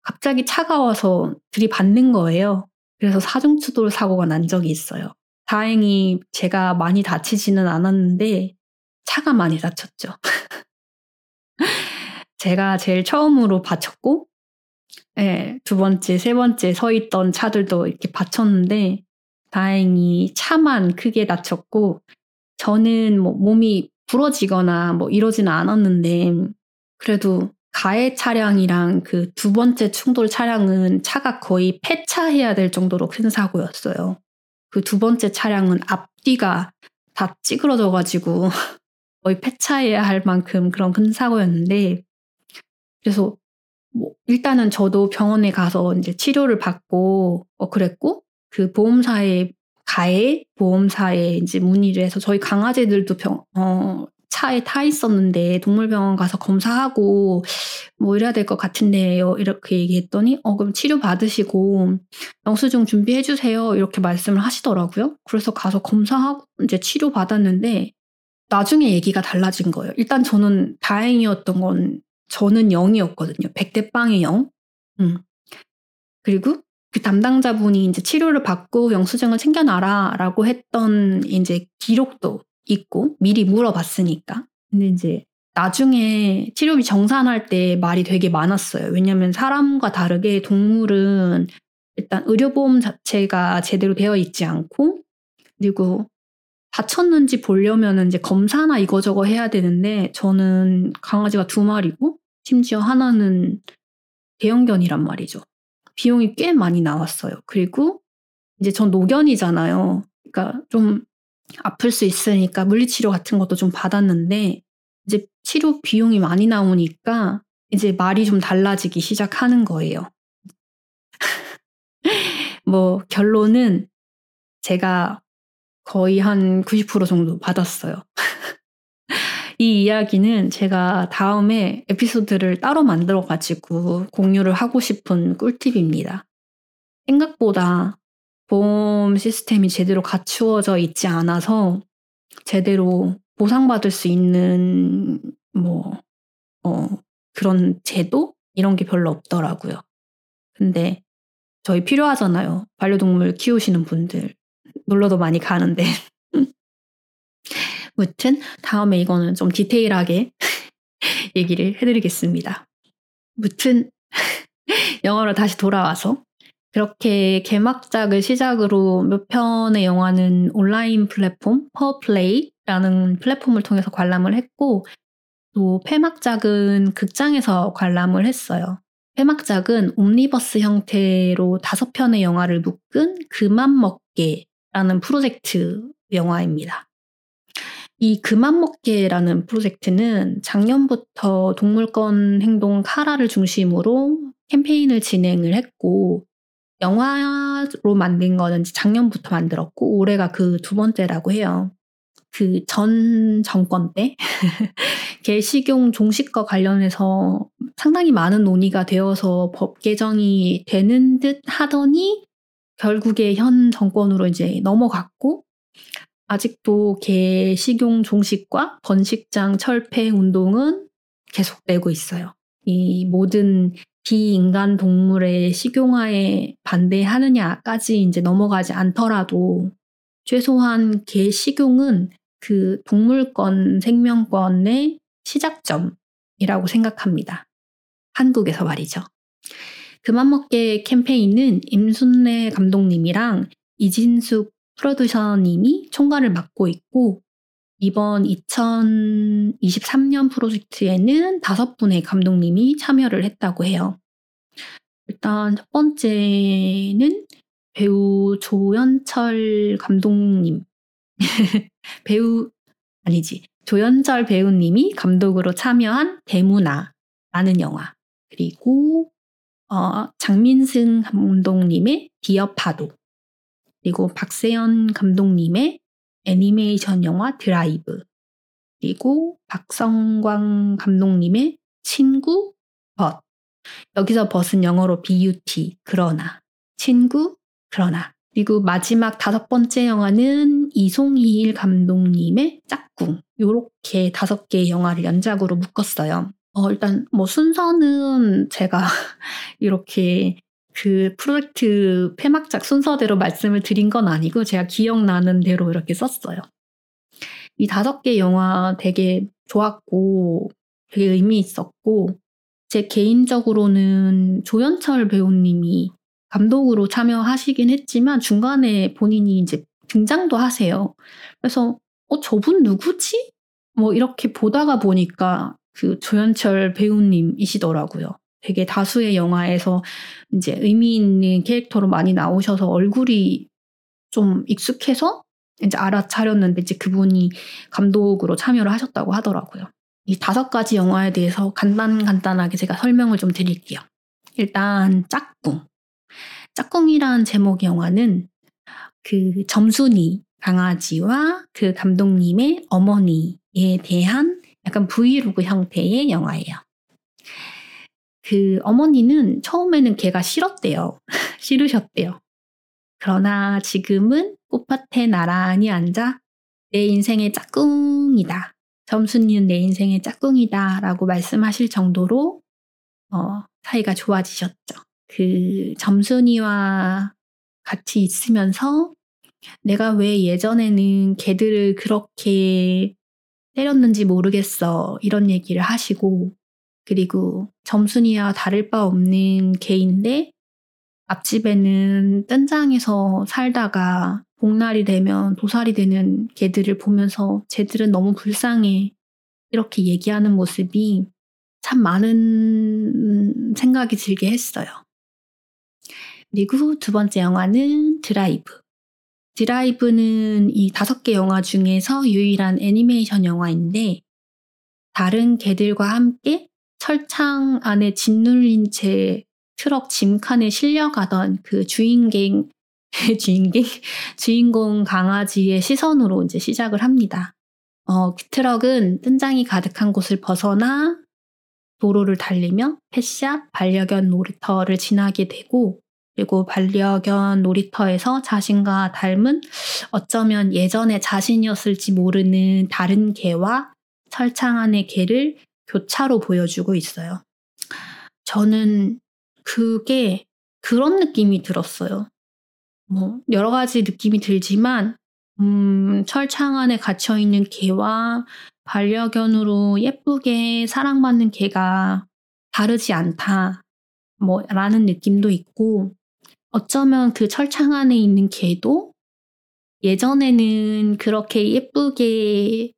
갑자기 차가워서 들이받는 거예요. 그래서 사중추돌 사고가 난 적이 있어요. 다행히 제가 많이 다치지는 않았는데 차가 많이 다쳤죠. 제가 제일 처음으로 받쳤고, 예, 두 번째, 세 번째 서 있던 차들도 이렇게 받쳤는데, 다행히 차만 크게 다쳤고 저는 뭐 몸이 부러지거나 뭐 이러지는 않았는데 그래도 가해 차량이랑 그 두 번째 충돌 차량은 차가 거의 폐차해야 될 정도로 큰 사고였어요. 그 두 번째 차량은 앞뒤가 다 찌그러져가지고 거의 폐차해야 할 만큼 그런 큰 사고였는데 그래서 뭐 일단은 저도 병원에 가서 이제 치료를 받고 어 그랬고 그 보험사에 가해 보험사에 이제 문의를 해서 저희 강아지들도 병, 어, 차에 타 있었는데 동물병원 가서 검사하고 뭐 이래야 될 것 같은데요. 이렇게 얘기했더니 어 그럼 치료 받으시고 영수증 준비해 주세요. 이렇게 말씀을 하시더라고요. 그래서 가서 검사하고 이제 치료 받았는데 나중에 얘기가 달라진 거예요. 일단 저는 다행이었던 건 저는 0이었거든요. 100대 빵의 0. 음. 그리고 그 담당자분이 이제 치료를 받고 영수증을 챙겨놔라 라고 했던 이제 기록도 있고 미리 물어봤으니까. 근데 이제 나중에 치료비 정산할 때 말이 되게 많았어요. 왜냐면 사람과 다르게 동물은 일단 의료보험 자체가 제대로 되어 있지 않고 그리고 다쳤는지 보려면 이제 검사나 이거저거 해야 되는데 저는 강아지가 두 마리고 심지어 하나는 대형견이란 말이죠. 비용이 꽤 많이 나왔어요. 그리고 이제 전 노견이잖아요. 그러니까 좀 아플 수 있으니까 물리치료 같은 것도 좀 받았는데 이제 치료 비용이 많이 나오니까 이제 말이 좀 달라지기 시작하는 거예요. 뭐 결론은 제가 거의 한 90% 정도 받았어요. 이 이야기는 제가 다음에 에피소드를 따로 만들어가지고 공유를 하고 싶은 꿀팁입니다. 생각보다 보험 시스템이 제대로 갖추어져 있지 않아서 제대로 보상받을 수 있는 뭐, 어, 그런 제도? 이런 게 별로 없더라고요. 근데 저희 필요하잖아요. 반려동물 키우시는 분들. 놀러도 많이 가는데. 무튼 다음에 이거는 좀 디테일하게 얘기를 해드리겠습니다. 무튼 영화로 다시 돌아와서 그렇게 개막작을 시작으로 몇 편의 영화는 온라인 플랫폼 퍼플레이라는 플랫폼을 통해서 관람을 했고 또 폐막작은 극장에서 관람을 했어요. 폐막작은 옴니버스 형태로 다섯 편의 영화를 묶은 그만 먹게라는 프로젝트 영화입니다. 이 그만 먹게라는 프로젝트는 작년부터 동물권 행동 카라를 중심으로 캠페인을 진행을 했고 영화로 만든 거는 작년부터 만들었고 올해가 그 두 번째라고 해요. 그 전 정권 때 개식용 종식과 관련해서 상당히 많은 논의가 되어서 법 개정이 되는 듯 하더니 결국에 현 정권으로 이제 넘어갔고 아직도 개 식용 종식과 번식장 철폐 운동은 계속되고 있어요. 이 모든 비인간 동물의 식용화에 반대하느냐까지 이제 넘어가지 않더라도 최소한 개 식용은 그 동물권 생명권의 시작점이라고 생각합니다. 한국에서 말이죠. 그만 먹게 캠페인은 임순례 감독님이랑 이진숙 프로듀서님이 총괄을 맡고 있고 이번 2023년 프로젝트에는 다섯 분의 감독님이 참여를 했다고 해요. 일단 첫 번째는 배우 조연철 감독님. 배우, 아니지. 조연철 배우님이 감독으로 참여한 대문화라는 영화. 그리고, 어, 장민승 감독님의 기업파도. 그리고 박세현 감독님의 애니메이션 영화 드라이브. 그리고 박성광 감독님의 친구 벗. 여기서 벗은 영어로 비유티, 그러나. 친구, 그러나. 그리고 마지막 다섯 번째 영화는 이송희일 감독님의 짝꿍. 요렇게 다섯 개의 영화를 연작으로 묶었어요. 어, 일단 뭐 순서는 제가 이렇게 그 프로젝트 폐막작 순서대로 말씀을 드린 건 아니고 제가 기억나는 대로 이렇게 썼어요. 이 다섯 개 영화 되게 좋았고 되게 의미 있었고 제 개인적으로는 조연철 배우님이 감독으로 참여하시긴 했지만 중간에 본인이 이제 등장도 하세요. 그래서 어 저분 누구지? 뭐 이렇게 보다가 보니까 그 조연철 배우님이시더라고요. 되게 다수의 영화에서 이제 의미 있는 캐릭터로 많이 나오셔서 얼굴이 좀 익숙해서 이제 알아차렸는데 이제 그분이 감독으로 참여를 하셨다고 하더라고요. 이 다섯 가지 영화에 대해서 간단 간단하게 제가 설명을 좀 드릴게요. 일단 짝꿍. 짝꿍이란 제목 영화는 그 점순이 강아지와 그 감독님의 어머니에 대한 약간 브이로그 형태의 영화예요. 그 어머니는 처음에는 걔가 싫었대요. 싫으셨대요. 그러나 지금은 꽃밭에 나란히 앉아 내 인생의 짝꿍이다. 점순이는 내 인생의 짝꿍이다. 라고 말씀하실 정도로 어, 사이가 좋아지셨죠. 그 점순이와 같이 있으면서 내가 왜 예전에는 개들을 그렇게 때렸는지 모르겠어. 이런 얘기를 하시고, 그리고 점순이와 다를 바 없는 개인데, 앞집에는 뜬장에서 살다가 복날이 되면 도살이 되는 개들을 보면서 쟤들은 너무 불쌍해. 이렇게 얘기하는 모습이 참 많은 생각이 들게 했어요. 그리고 두 번째 영화는 드라이브. 드라이브는 이 다섯 개 영화 중에서 유일한 애니메이션 영화인데 다른 개들과 함께 철창 안에 짓눌린 채 트럭 짐칸에 실려가던 그 주인공 주인공 주인공 강아지의 시선으로 이제 시작을 합니다. 어, 그 트럭은 뜬장이 가득한 곳을 벗어나 도로를 달리며 펫샵 반려견 놀이터를 지나게 되고 그리고 반려견 놀이터에서 자신과 닮은 어쩌면 예전의 자신이었을지 모르는 다른 개와 철창 안의 개를 교차로 보여주고 있어요. 저는 그게 그런 느낌이 들었어요. 뭐, 여러 가지 느낌이 들지만, 음, 철창 안에 갇혀있는 개와 반려견으로 예쁘게 사랑받는 개가 다르지 않다. 뭐, 라는 느낌도 있고, 어쩌면 그 철창 안에 있는 개도 예전에는 그렇게 예쁘게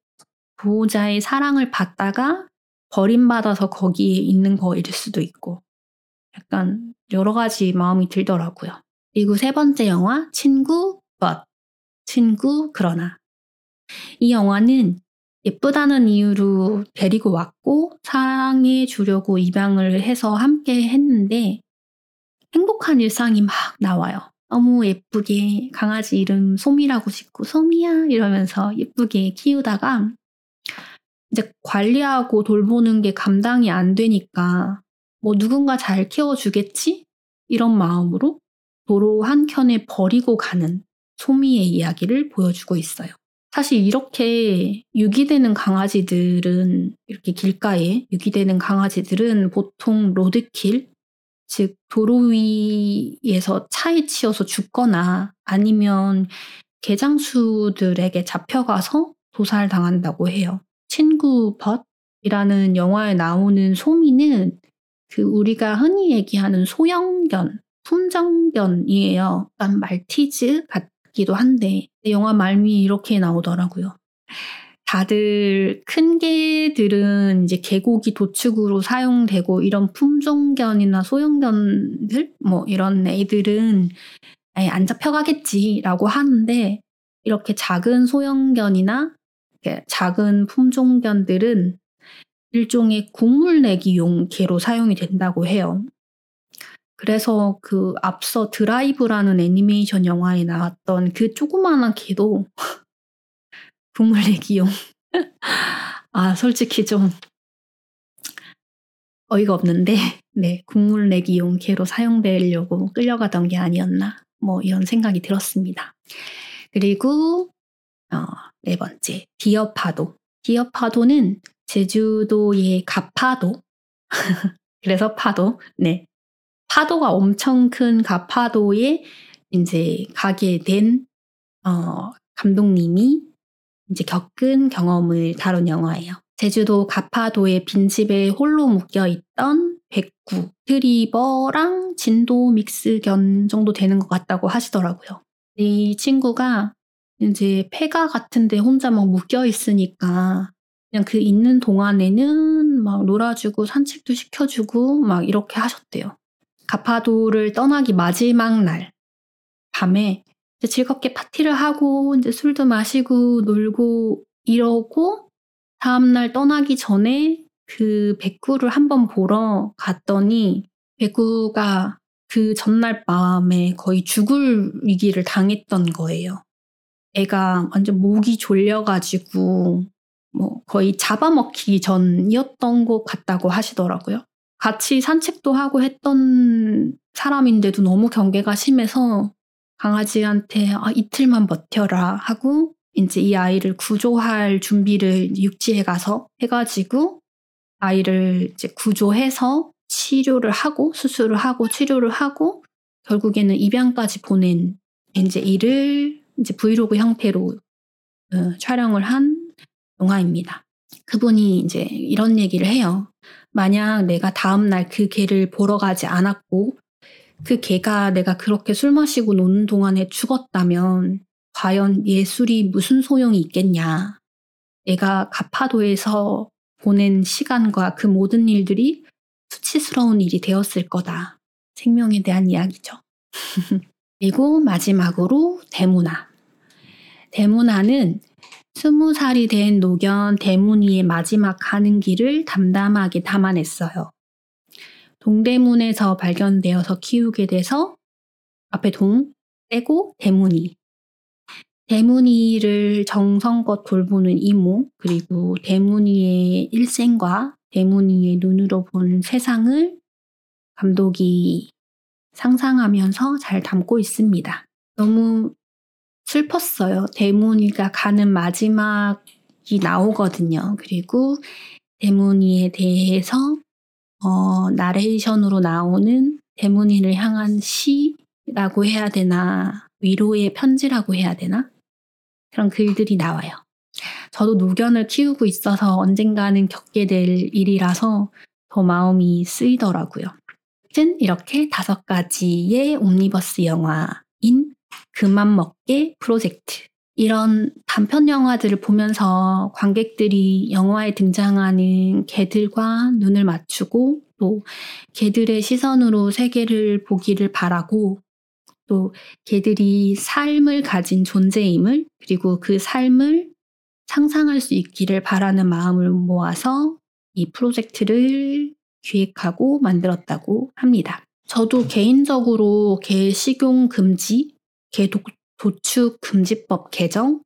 보호자의 사랑을 받다가 버림받아서 거기에 있는 거일 수도 있고 약간 여러 가지 마음이 들더라고요. 그리고 세 번째 영화 친구 but 친구 그러나 이 영화는 예쁘다는 이유로 데리고 왔고 사랑해 주려고 입양을 해서 함께 했는데 행복한 일상이 막 나와요. 너무 예쁘게 강아지 이름 소미라고 짓고 소미야 이러면서 예쁘게 키우다가 이제 관리하고 돌보는 게 감당이 안 되니까 뭐 누군가 잘 키워주겠지? 이런 마음으로 도로 한켠에 버리고 가는 소미의 이야기를 보여주고 있어요. 사실 이렇게 유기되는 강아지들은 이렇게 길가에 유기되는 강아지들은 보통 로드킬 즉 도로 위에서 차에 치여서 죽거나 아니면 개장수들에게 잡혀가서 도살당한다고 해요. 친구 벗이라는 영화에 나오는 소미는 그 우리가 흔히 얘기하는 소형견, 품정견이에요. 약간 말티즈 같기도 한데 영화 말미 이렇게 나오더라고요. 다들 큰 개들은 이제 개고기 도축으로 사용되고 이런 품종견이나 소형견들 뭐 이런 애들은 안 잡혀가겠지라고 하는데 이렇게 작은 소형견이나 작은 품종견들은 일종의 국물 내기용 개로 사용이 된다고 해요. 그래서 그 앞서 드라이브라는 애니메이션 영화에 나왔던 그 조그마한 개도 국물 내기용. 아, 솔직히 좀 어이가 없는데, 네, 국물 내기용 개로 사용되려고 끌려가던 게 아니었나, 뭐 이런 생각이 들었습니다. 그리고, 어, 네 번째, 디어 파도. 디어 파도는 제주도의 가파도. 그래서 파도, 네. 파도가 엄청 큰 가파도에 이제 가게 된, 어, 감독님이 이제 겪은 경험을 다룬 영화예요. 제주도 가파도의 빈집에 홀로 묶여 있던 백구, 트리버랑 진도 믹스견 정도 되는 것 같다고 하시더라고요. 이 친구가 이제 폐가 같은데 혼자 막 묶여 있으니까 그냥 그 있는 동안에는 막 놀아주고 산책도 시켜주고 막 이렇게 하셨대요. 가파도를 떠나기 마지막 날 밤에 즐겁게 파티를 하고 이제 술도 마시고 놀고 이러고 다음날 떠나기 전에 그 백구를 한번 보러 갔더니 백구가 그 전날 밤에 거의 죽을 위기를 당했던 거예요. 애가 완전 목이 졸려가지고 뭐 거의 잡아먹기 전이었던 것 같다고 하시더라고요. 같이 산책도 하고 했던 사람인데도 너무 경계가 심해서 강아지한테 아, 이틀만 버텨라 하고 이제 이 아이를 구조할 준비를 육지에 가서 해가지고 아이를 이제 구조해서 치료를 하고 수술을 하고 치료를 하고 결국에는 입양까지 보낸 이제 일을 이제 브이로그 형태로 어, 촬영을 한 영화입니다. 그분이 이제 이런 얘기를 해요. 만약 내가 다음날 그 개를 보러 가지 않았고 그 개가 내가 그렇게 술 마시고 노는 동안에 죽었다면 과연 예술이 무슨 소용이 있겠냐. 내가 가파도에서 보낸 시간과 그 모든 일들이 수치스러운 일이 되었을 거다. 생명에 대한 이야기죠. 그리고 마지막으로 대문화. 대문화는 스무 살이 된 노견 대문이의 마지막 가는 길을 담담하게 담아냈어요. 동대문에서 발견되어서 키우게 돼서 앞에 동 떼고 대문이 대문이를 정성껏 돌보는 이모 그리고 대문이의 일생과 대문이의 눈으로 본 세상을 감독이 상상하면서 잘 담고 있습니다. 너무 슬펐어요. 대문이가 가는 마지막이 나오거든요. 그리고 대문이에 대해서 어, 나레이션으로 나오는 대문인을 향한 시라고 해야 되나, 위로의 편지라고 해야 되나? 그런 글들이 나와요. 저도 노견을 키우고 있어서 언젠가는 겪게 될 일이라서 더 마음이 쓰이더라고요. 이렇게 다섯 가지의 옴니버스 영화인 그만 먹게 프로젝트 이런 단편 영화들을 보면서 관객들이 영화에 등장하는 개들과 눈을 맞추고 또 개들의 시선으로 세계를 보기를 바라고 또 개들이 삶을 가진 존재임을 그리고 그 삶을 상상할 수 있기를 바라는 마음을 모아서 이 프로젝트를 기획하고 만들었다고 합니다. 저도 개인적으로 개 식용 금지, 개 독, 도축 금지법 개정,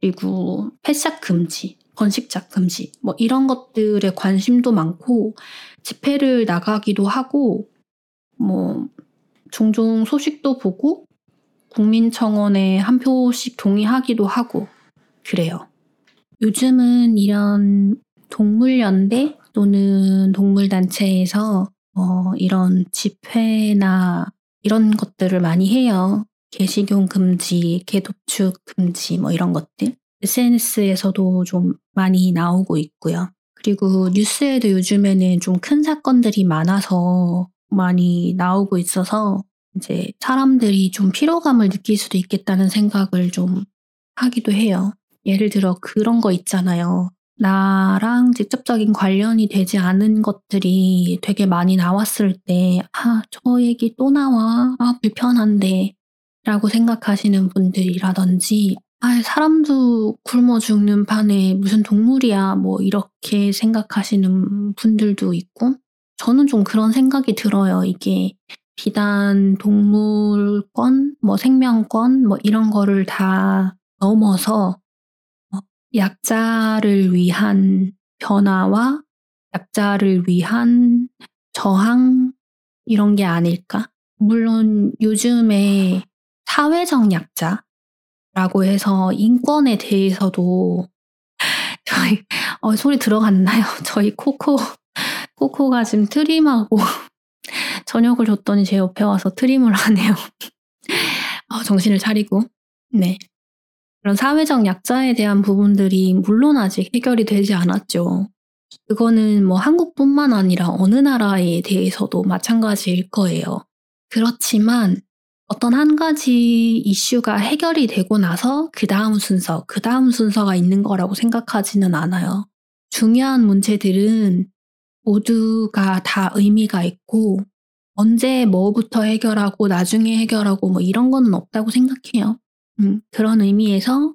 그리고 펫샵 금지, 번식작 금지, 뭐 이런 것들에 관심도 많고, 집회를 나가기도 하고, 뭐, 종종 소식도 보고, 국민청원에 한 표씩 동의하기도 하고, 그래요. 요즘은 이런 동물연대 또는 동물단체에서 어, 이런 집회나 이런 것들을 많이 해요. 개식용 금지, 개도축 금지 뭐 이런 것들 SNS에서도 좀 많이 나오고 있고요. 그리고 뉴스에도 요즘에는 좀 큰 사건들이 많아서 많이 나오고 있어서 이제 사람들이 좀 피로감을 느낄 수도 있겠다는 생각을 좀 하기도 해요. 예를 들어 그런 거 있잖아요. 나랑 직접적인 관련이 되지 않은 것들이 되게 많이 나왔을 때, 아, 저 얘기 또 나와. 아, 불편한데. 라고 생각하시는 분들이라든지, 아, 사람도 굶어 죽는 판에 무슨 동물이야. 뭐, 이렇게 생각하시는 분들도 있고, 저는 좀 그런 생각이 들어요. 이게 비단 동물권, 뭐 생명권, 뭐 이런 거를 다 넘어서 어, 약자를 위한 변화와 약자를 위한 저항 이런 게 아닐까? 물론 요즘에 사회적 약자라고 해서 인권에 대해서도 저희 어, 소리 들어갔나요? 저희 코코 코코가 지금 트림하고 저녁을 줬더니 제 옆에 와서 트림을 하네요. 어, 정신을 차리고 네 그런 사회적 약자에 대한 부분들이 물론 아직 해결이 되지 않았죠. 그거는 뭐 한국뿐만 아니라 어느 나라에 대해서도 마찬가지일 거예요. 그렇지만 어떤 한 가지 이슈가 해결이 되고 나서 그 다음 순서, 그 다음 순서가 있는 거라고 생각하지는 않아요. 중요한 문제들은 모두가 다 의미가 있고 언제 뭐부터 해결하고 나중에 해결하고 뭐 이런 거는 없다고 생각해요. 음, 그런 의미에서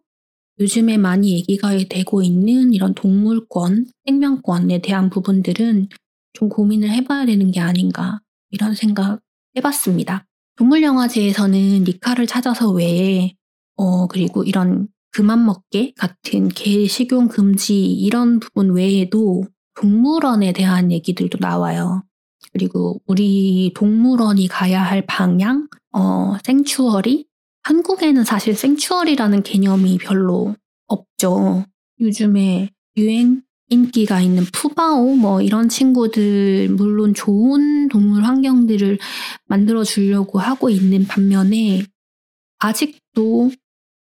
요즘에 많이 얘기가 되고 있는 이런 동물권, 생명권에 대한 부분들은 좀 고민을 해봐야 되는 게 아닌가 이런 생각 해봤습니다. 동물영화제에서는 니카를 찾아서 외에 어 그리고 이런 그만 먹게 같은 개 식용 금지 이런 부분 외에도 동물원에 대한 얘기들도 나와요. 그리고 우리 동물원이 가야 할 방향, 어, 생추어리? 한국에는 사실 생추어리라는 개념이 별로 없죠. 요즘에 유행 인기가 있는 푸바오 뭐 이런 친구들 물론 좋은 동물 환경들을 만들어 주려고 하고 있는 반면에 아직도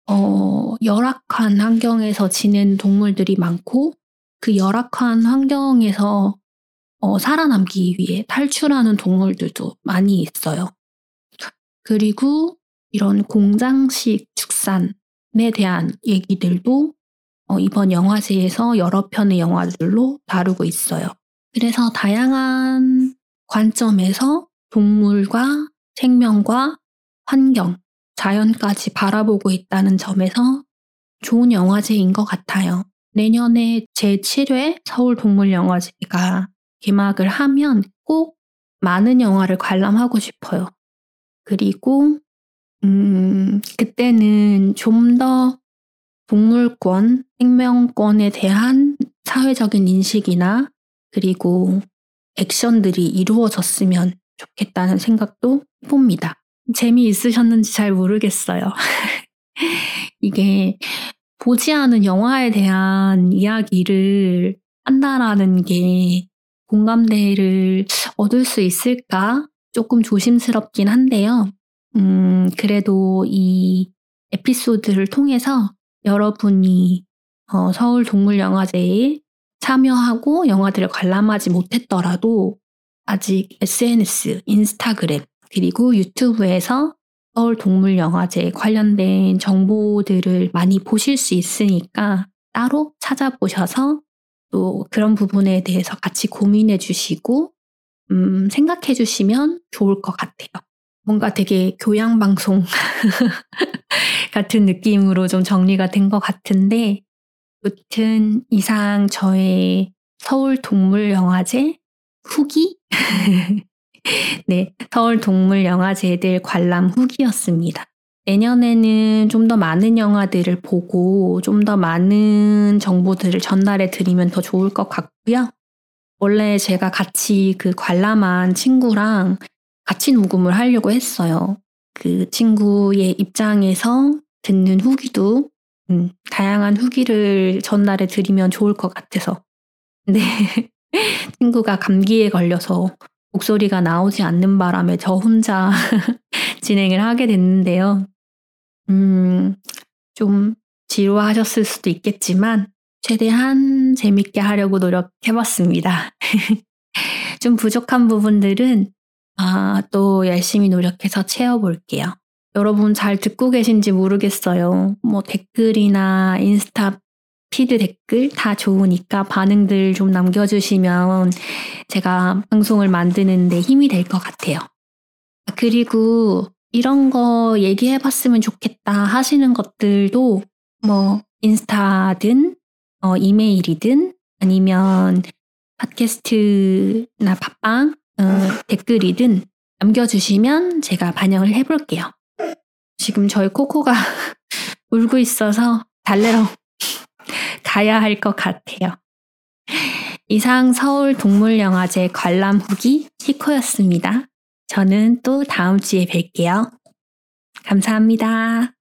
어, 열악한 환경에서 지낸 동물들이 많고 그 열악한 환경에서 어, 살아남기 위해 탈출하는 동물들도 많이 있어요. 그리고 이런 공장식 축산에 대한 얘기들도 어, 이번 영화제에서 여러 편의 영화들로 다루고 있어요. 그래서 다양한 관점에서 동물과 생명과 환경, 자연까지 바라보고 있다는 점에서 좋은 영화제인 것 같아요. 내년에 제7회 서울동물영화제가 개막을 하면 꼭 많은 영화를 관람하고 싶어요. 그리고, 음, 그때는 좀 더 동물권, 생명권에 대한 사회적인 인식이나 그리고 액션들이 이루어졌으면 좋겠다는 생각도 해봅니다. 재미있으셨는지 잘 모르겠어요. 이게 보지 않은 영화에 대한 이야기를 한다라는 게 공감대를 얻을 수 있을까? 조금 조심스럽긴 한데요. 음, 그래도 이 에피소드를 통해서 여러분이 어, 서울 동물영화제에 참여하고 영화들을 관람하지 못했더라도 아직 SNS, 인스타그램, 그리고 유튜브에서 서울 동물영화제 관련된 정보들을 많이 보실 수 있으니까 따로 찾아보셔서 또 그런 부분에 대해서 같이 고민해 주시고, 음, 생각해 주시면 좋을 것 같아요. 뭔가 되게 교양방송 같은 느낌으로 좀 정리가 된 것 같은데, 무튼 이상 저의 서울 동물 영화제 후기? 네, 서울 동물 영화제들 관람 후기였습니다. 내년에는 좀 더 많은 영화들을 보고 좀 더 많은 정보들을 전달해 드리면 더 좋을 것 같고요. 원래 제가 같이 그 관람한 친구랑 같이 녹음을 하려고 했어요. 그 친구의 입장에서 듣는 후기도 음, 다양한 후기를 전달해 드리면 좋을 것 같아서. 네. 친구가 감기에 걸려서 목소리가 나오지 않는 바람에 저 혼자 진행을 하게 됐는데요. 음, 좀 지루하셨을 수도 있겠지만, 최대한 재밌게 하려고 노력해봤습니다. 좀 부족한 부분들은, 아, 또 열심히 노력해서 채워볼게요. 여러분 잘 듣고 계신지 모르겠어요. 뭐 댓글이나 인스타 피드 댓글 다 좋으니까 반응들 좀 남겨주시면 제가 방송을 만드는데 힘이 될 것 같아요. 그리고 이런 거 얘기해 봤으면 좋겠다 하시는 것들도 뭐 인스타든 어, 이메일이든 아니면 팟캐스트나 팟빵 어, 댓글이든 남겨주시면 제가 반영을 해볼게요. 지금 저희 코코가 울고 있어서 달래러 가야 할 것 같아요. 이상 서울 동물영화제 관람 후기 시코였습니다. 저는 또 다음 주에 뵐게요. 감사합니다.